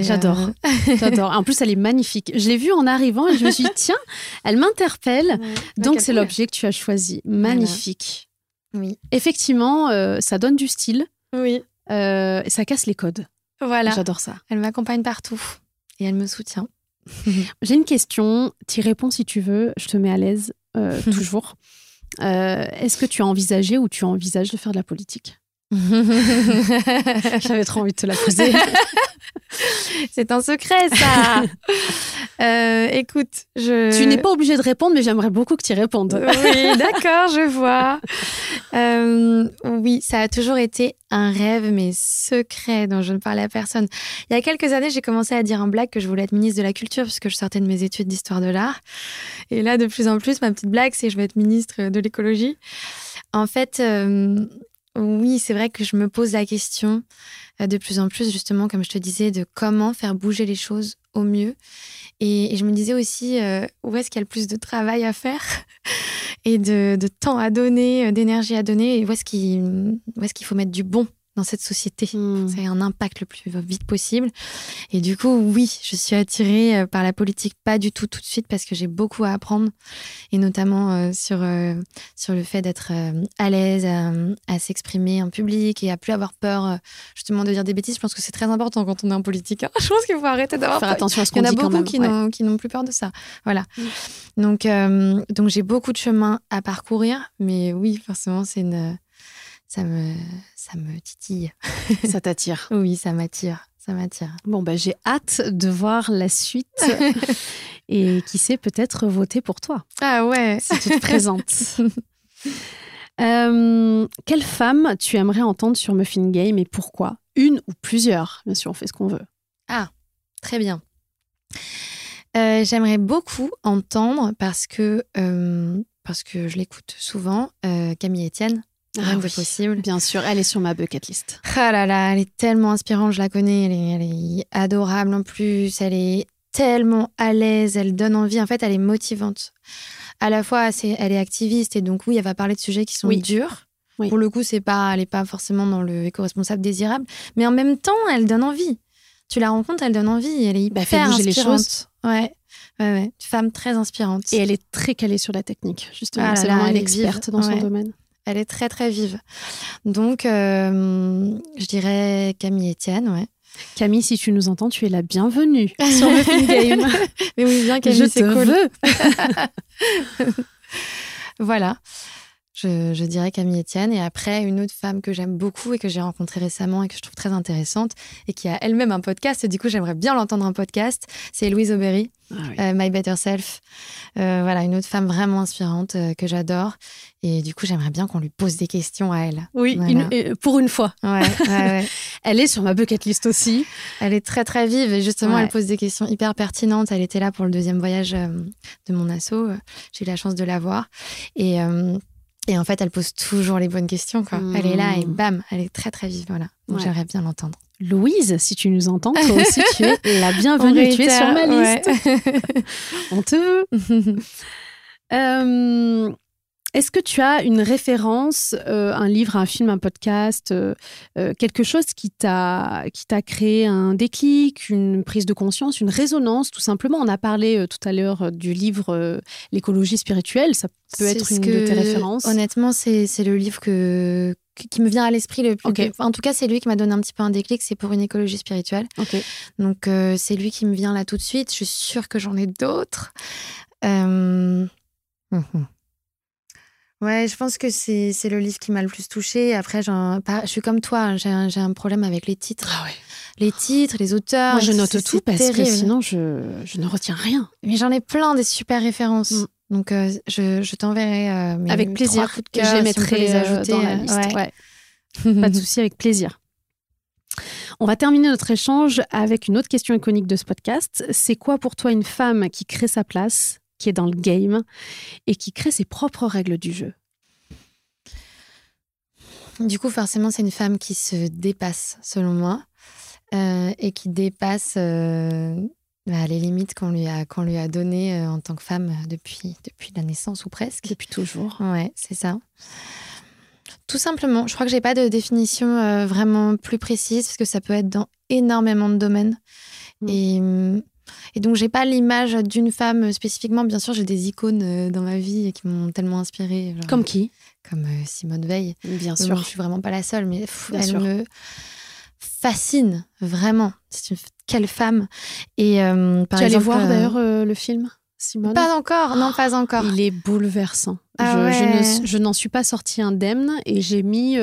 J'adore. Euh, J'adore. En plus, elle est magnifique. Je l'ai vue en arrivant et je me suis dit, tiens, elle m'interpelle. Donc, c'est l'objet que tu as choisi. Magnifique. Oui. Effectivement, euh, ça donne du style. Oui. Euh, ça casse les codes. Voilà. J'adore ça. Elle m'accompagne partout et elle me soutient. J'ai une question. Tu réponds si tu veux. Je te mets à l'aise, toujours. Est-ce que tu as envisagé ou tu envisages de faire de la politique? J'avais trop envie de te la poser. C'est un secret, ça. Euh, écoute, je. Tu n'es pas obligé de répondre, mais j'aimerais beaucoup que tu y répondes. Oui, d'accord, je vois. Euh, oui, ça a toujours été un rêve, mais secret, dont je ne parlais à personne. Il y a quelques années, j'ai commencé à dire en blague que je voulais être ministre de la Culture, puisque je sortais de mes études d'histoire de l'art. Et là, de plus en plus, ma petite blague, c'est que je vais être ministre de l'écologie. En fait, euh, oui, c'est vrai que je me pose la question euh, de plus en plus, justement, comme je te disais, de comment faire bouger les choses au mieux. Et, je me disais aussi, euh, où est-ce qu'il y a le plus de travail à faire et de, temps à donner, euh, d'énergie à donner, et où est-ce qu'il faut mettre du bon dans cette société. Hmm. Ça ait un impact le plus vite possible. Et du coup, oui, je suis attirée euh, par la politique, pas du tout tout de suite, parce que j'ai beaucoup à apprendre, et notamment euh, sur, euh, sur le fait d'être euh, à l'aise, à, à s'exprimer en public et à plus avoir peur justement de dire des bêtises. Je pense que c'est très important quand on est en politique. hein. Je pense qu'il faut arrêter d'avoir peur. attention à ce Il y qu'on en a dit beaucoup même. qui ouais. n'ont qui n'ont plus peur de ça. Voilà. Mm. Donc, donc j'ai beaucoup de chemin à parcourir, mais oui, forcément, c'est une, ça me, ça me titille. Ça t'attire. Oui, ça m'attire, ça m'attire. Bon, bah, j'ai hâte de voir la suite et qui sait peut-être voter pour toi Ah ouais. si tu te présentes. Euh, quelle femme tu aimerais entendre sur Muffin Game et pourquoi? Une ou plusieurs? Bien sûr, on fait ce qu'on veut. Très bien. Euh, J'aimerais beaucoup entendre parce que euh, parce que je l'écoute souvent Camille Etienne. Ah oui. possible. Bien sûr, elle est sur ma bucket list. Ah là là, elle est tellement inspirante, je la connais, elle est, elle est adorable en plus, elle est tellement à l'aise, elle donne envie, en fait elle est motivante. À la fois, elle est activiste et donc oui, elle va parler de sujets qui sont Oui. durs. Oui. Pour le coup, c'est pas, elle n'est pas forcément dans le éco-responsable désirable, mais en même temps, elle donne envie. Tu la rencontres, elle donne envie, elle est Bah, hyper elle fait bouger les inspirante. choses. Ouais, ouais, ouais. Femme très inspirante. Et elle est très calée sur la technique, justement. Ah là c'est là, vraiment une elle est vive. experte dans son domaine. Elle est très très vive. Donc, euh, je dirais Camille Etienne, ouais. Camille, si tu nous entends, tu es la bienvenue sur Muffin Game. Mais oui, bien Je Camille, te c'est cool. veux. Voilà. Je, je dirais Camille Etienne. Et après, une autre femme que j'aime beaucoup et que j'ai rencontrée récemment et que je trouve très intéressante et qui a elle-même un podcast. Et du coup, j'aimerais bien l'entendre en podcast. C'est Louise Aubéry, Ah oui. euh, My Better Self. Euh, voilà, une autre femme vraiment inspirante euh, que j'adore. Et du coup, j'aimerais bien qu'on lui pose des questions à elle. Oui, Voilà. une- pour une fois. Ouais, ouais, ouais. Elle est sur ma bucket list aussi. Elle est très très vive et justement, elle pose des questions hyper pertinentes. Elle était là pour le deuxième voyage de mon asso. J'ai eu la chance de la voir. Et, et en fait, elle pose toujours les bonnes questions. Quoi. Elle est là et bam, elle est très très vive. Voilà. Donc Ouais. j'aimerais bien l'entendre. Louise, si tu nous entends, toi aussi, tu es la bienvenue. Tu es sur ma liste. On te veut. Euh, Est-ce que tu as une référence, euh, un livre, un film, un podcast, euh, euh, quelque chose qui t'a qui t'a créé un déclic, une prise de conscience, une résonance, tout simplement? On a parlé tout à l'heure du livre L'écologie spirituelle. Ça peut être une que- de tes références. Honnêtement, c'est le livre que, qui me vient à l'esprit le plus. Enfin, en tout cas, c'est lui qui m'a donné un petit peu un déclic. C'est pour une écologie spirituelle. Donc, euh, c'est lui qui me vient là tout de suite. Je suis sûre que j'en ai d'autres. Euh, mhm. Ouais, je pense que c'est le livre qui m'a le plus touchée. Après, je suis comme toi, hein, j'ai un, un problème avec les titres. Ah ouais. Les titres, les auteurs. Moi, je note tout parce que sinon, je, je ne retiens rien. Mais j'en ai plein des super références. Mm. Donc, euh, je, je t'enverrai euh, mes avec trois plaisir. coups de cœur. je mettrai les euh, ajouter dans la liste. ouais. Ouais. Pas de souci, avec plaisir. On va terminer notre échange avec une autre question iconique de ce podcast. C'est quoi pour toi une femme qui crée sa place, qui est dans le game et qui crée ses propres règles du jeu Du coup, forcément, c'est une femme qui se dépasse, selon moi, euh, et qui dépasse euh, bah, les limites qu'on lui a, qu'on lui a données euh, en tant que femme depuis, depuis la naissance ou presque. depuis toujours Ouais, c'est ça. Tout simplement, je crois que j'ai pas de définition vraiment plus précise parce que ça peut être dans énormément de domaines. Mm. Et, hum, et donc, j'ai pas l'image d'une femme spécifiquement. Bien sûr, j'ai des icônes euh, dans ma vie qui m'ont tellement inspirée. genre, Comme qui? comme euh, Simone Veil. Bien Je suis vraiment pas la seule, mais pff, elle sûr. me fascine vraiment. C'est une quelle femme. Et par tu allais voir d'ailleurs le film Simone? Pas encore, non, pas encore. Il est bouleversant. Ah je, n'en suis pas sortie indemne et j'ai mis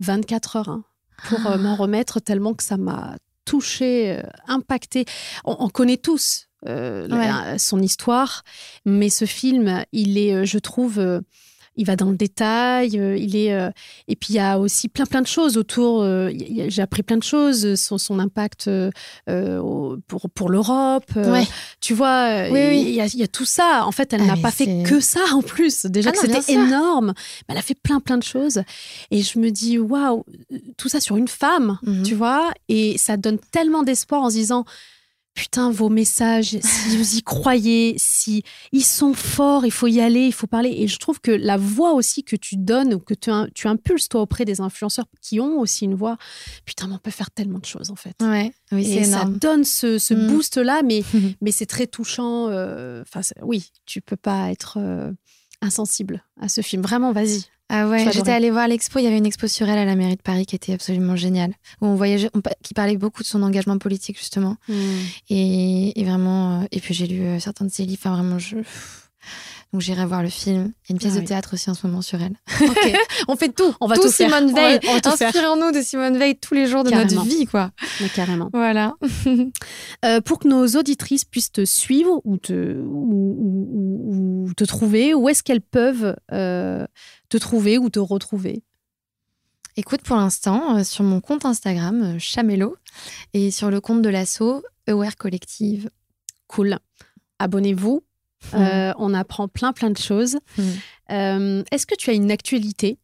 24 heures hein, pour m'en remettre tellement que ça m'a touchée, impactée. on connaît tous euh, son histoire. Mais ce film, il est, euh, je trouve, euh, il va dans le détail. il est, et puis il y a aussi plein plein de choses autour. J'ai appris plein de choses, son, son impact pour, pour l'Europe. Tu vois, il, y a, tout ça. En fait, elle ah, n'a pas fait que ça en plus. Déjà ah que c'était énorme. Mais elle a fait plein plein de choses. Et je me dis, waouh, tout ça sur une femme, mhm. tu vois. Et ça donne tellement d'espoir en se disant putain, vos messages, si vous y croyez, si ils sont forts, il faut y aller, il faut parler. Et je trouve que la voix aussi que tu donnes, ou que tu, tu impulses toi auprès des influenceurs qui ont aussi une voix, putain, on peut faire tellement de choses en fait. Ouais, oui, et ça donne ce, ce mm. boost-là, mais, mais c'est très touchant. Euh, enfin, oui, tu peux pas être euh, insensible à ce film. Vraiment, vas-y. Ah ouais, j'étais allée voir l'expo. Il y avait une expo sur elle à la mairie de Paris qui était absolument géniale. Où on voyait, qui parlait beaucoup de son engagement politique, justement. Hmm. Et, vraiment. Euh, et puis j'ai lu euh, certains de ses livres. Enfin, vraiment, je. Donc j'irai voir le film. Il y a une pièce ah de théâtre aussi en ce moment sur elle. on fait tout. On va tout, tout Simone Veil. Inspirons-nous de Simone Veil tous les jours de notre vie, quoi. Mais carrément. Voilà. Euh, pour que nos auditrices puissent te suivre ou te, ou, te trouver, où est-ce qu'elles peuvent euh, te trouver ou te retrouver? Écoute, pour l'instant, euh, sur mon compte Instagram, Chamelo, et sur le compte de l'asso, Aware Collective. Cool. Abonnez-vous Mmh. Euh, on apprend plein, plein de choses. Mmh. Euh, est-ce que tu as une actualité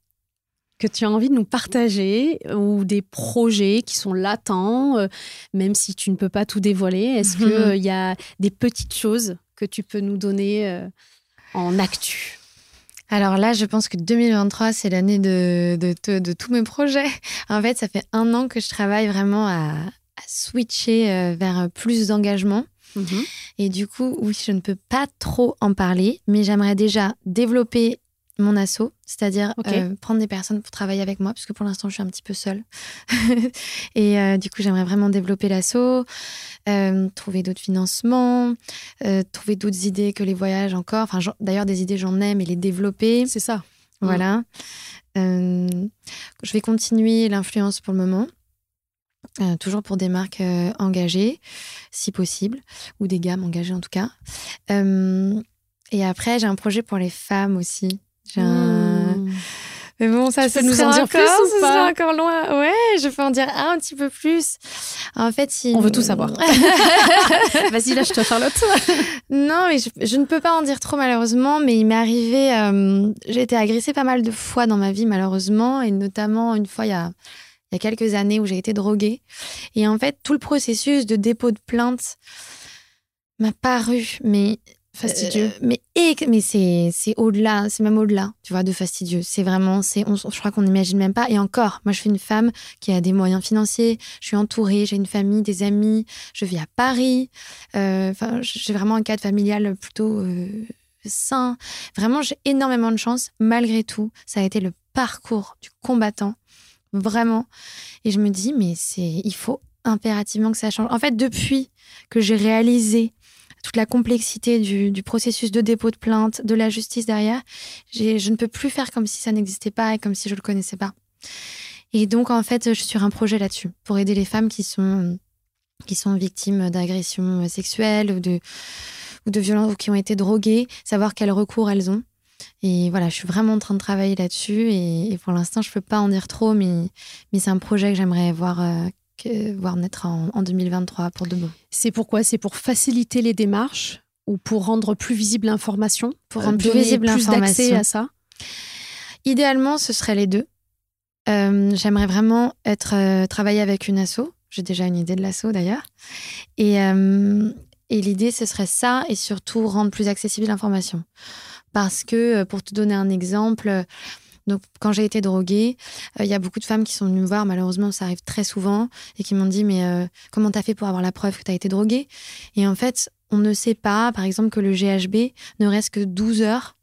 que tu as envie de nous partager ou des projets qui sont latents, euh, même si tu ne peux pas tout dévoiler? Est-ce qu'il mmh. y a des petites choses que tu peux nous donner en actu? Alors là, je pense que 2023, c'est l'année de, de, tous mes projets. En fait, ça fait un an que je travaille vraiment à, à switcher vers plus d'engagement. Mhm. Et du coup, oui, je ne peux pas trop en parler, mais j'aimerais déjà développer mon asso, c'est-à-dire euh, prendre des personnes pour travailler avec moi, parce que pour l'instant, je suis un petit peu seule. et euh, du coup, j'aimerais vraiment développer l'asso, euh, trouver d'autres financements, trouver d'autres idées que les voyages encore. Enfin, d'ailleurs, des idées, j'en ai, mais les développer. C'est ça. Voilà. je vais continuer l'influence pour le moment. Euh, toujours pour des marques euh, engagées, si possible, ou des gammes engagées en tout cas. Euh, et après, j'ai un projet pour les femmes aussi. Hmm. Mais bon, ça, ça nous en dire plus ou pas encore loin. Ouais, je peux en dire un, petit peu plus. En fait, si... On veut tout savoir. Vas-y, lâche-toi, Charlotte. non, mais je, je, ne peux pas en dire trop, malheureusement. Mais il m'est arrivé... j'ai été agressée pas mal de fois dans ma vie, malheureusement. Et notamment, une fois, il y a il y a quelques années où j'ai été droguée. Et en fait, tout le processus de dépôt de plainte m'a paru, mais fastidieux. Euh, mais mais c'est c'est au-delà, c'est même au-delà, tu vois, de fastidieux. C'est vraiment, c'est, je crois qu'on n'imagine même pas. Et encore, moi, je suis une femme qui a des moyens financiers. Je suis entourée, j'ai une famille, des amis. Je vis à Paris. Euh, enfin, j'ai vraiment un cadre familial plutôt euh, sain. Vraiment, j'ai énormément de chance. Malgré tout, ça a été le parcours du combattant vraiment. Et je me dis, mais c'est, il faut impérativement que ça change. En fait, depuis que j'ai réalisé toute la complexité du, processus de dépôt de plainte, de la justice derrière, je ne peux plus faire comme si ça n'existait pas et comme si je le connaissais pas. Et donc, en fait, je suis sur un projet là-dessus pour aider les femmes qui sont, qui sont victimes d'agressions sexuelles ou de, ou de violences ou qui ont été droguées, savoir quel recours elles ont et voilà, je suis vraiment en train de travailler là-dessus. Et, pour l'instant, je ne peux pas en dire trop, mais, mais c'est un projet que j'aimerais voir, euh, que, voir naître en, 2023 pour de bon. C'est pourquoi C'est pour faciliter les démarches ou pour rendre plus visible l'information? Pour rendre plus visible l'information. à ça? Idéalement, ce serait les deux. Euh, j'aimerais vraiment être euh, travailler avec une asso. J'ai déjà une idée de l'asso d'ailleurs. Et, et l'idée, ce serait ça et surtout rendre plus accessible l'information. Parce que, euh, pour te donner un exemple, euh, donc, quand j'ai été droguée, euh, il y a beaucoup de femmes qui sont venues me voir, malheureusement, ça arrive très souvent, et qui m'ont dit Mais comment t'as fait pour avoir la preuve que t'as été droguée? Et en fait, on ne sait pas, par exemple, que le GHB ne reste que 12 heures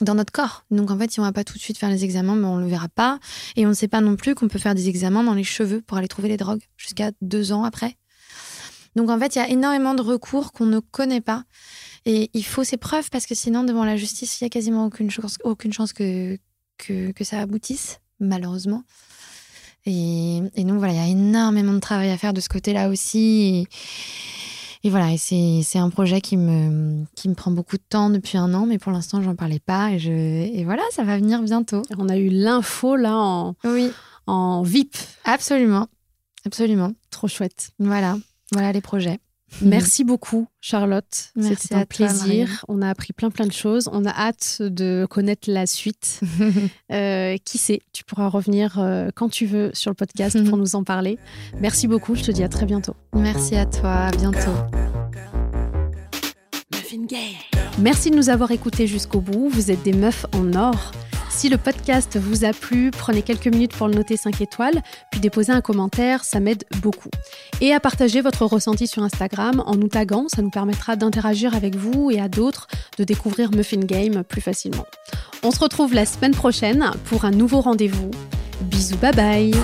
dans notre corps. Donc, en fait, si on va pas tout de suite faire les examens, ben, on ne le verra pas. Et on ne sait pas non plus qu'on peut faire des examens dans les cheveux pour aller trouver les drogues jusqu'à deux ans après. Donc en fait, il y a énormément de recours qu'on ne connaît pas. Et il faut ces preuves parce que sinon, devant la justice, il y a quasiment aucune chance, aucune chance que, que, que ça aboutisse, malheureusement. Et, et, donc voilà, il y a énormément de travail à faire de ce côté-là aussi. Et, et voilà, et c'est un projet qui me, qui me prend beaucoup de temps depuis un an, mais pour l'instant, j'en parlais pas. Et, je, et voilà, ça va venir bientôt. On a eu l'info là en, oui. en VIP. Absolument. Absolument. Trop chouette. Voilà. Voilà les projets. Merci beaucoup, Charlotte. Merci C'était un toi, plaisir. On a appris plein plein de choses. On a hâte de connaître la suite. Euh, qui sait, tu pourras revenir euh, quand tu veux sur le podcast pour nous en parler. Merci beaucoup. Je te dis à très bientôt. Merci à toi. À bientôt. Merci de nous avoir écoutés jusqu'au bout. Vous êtes des meufs en or. Si le podcast vous a plu, prenez quelques minutes pour le noter 5 étoiles, puis déposez un commentaire, ça m'aide beaucoup. Et à partager votre ressenti sur Instagram en nous taguant, ça nous permettra d'interagir avec vous et à d'autres de découvrir Muffin Game plus facilement. On se retrouve la semaine prochaine pour un nouveau rendez-vous. Bisous, bye bye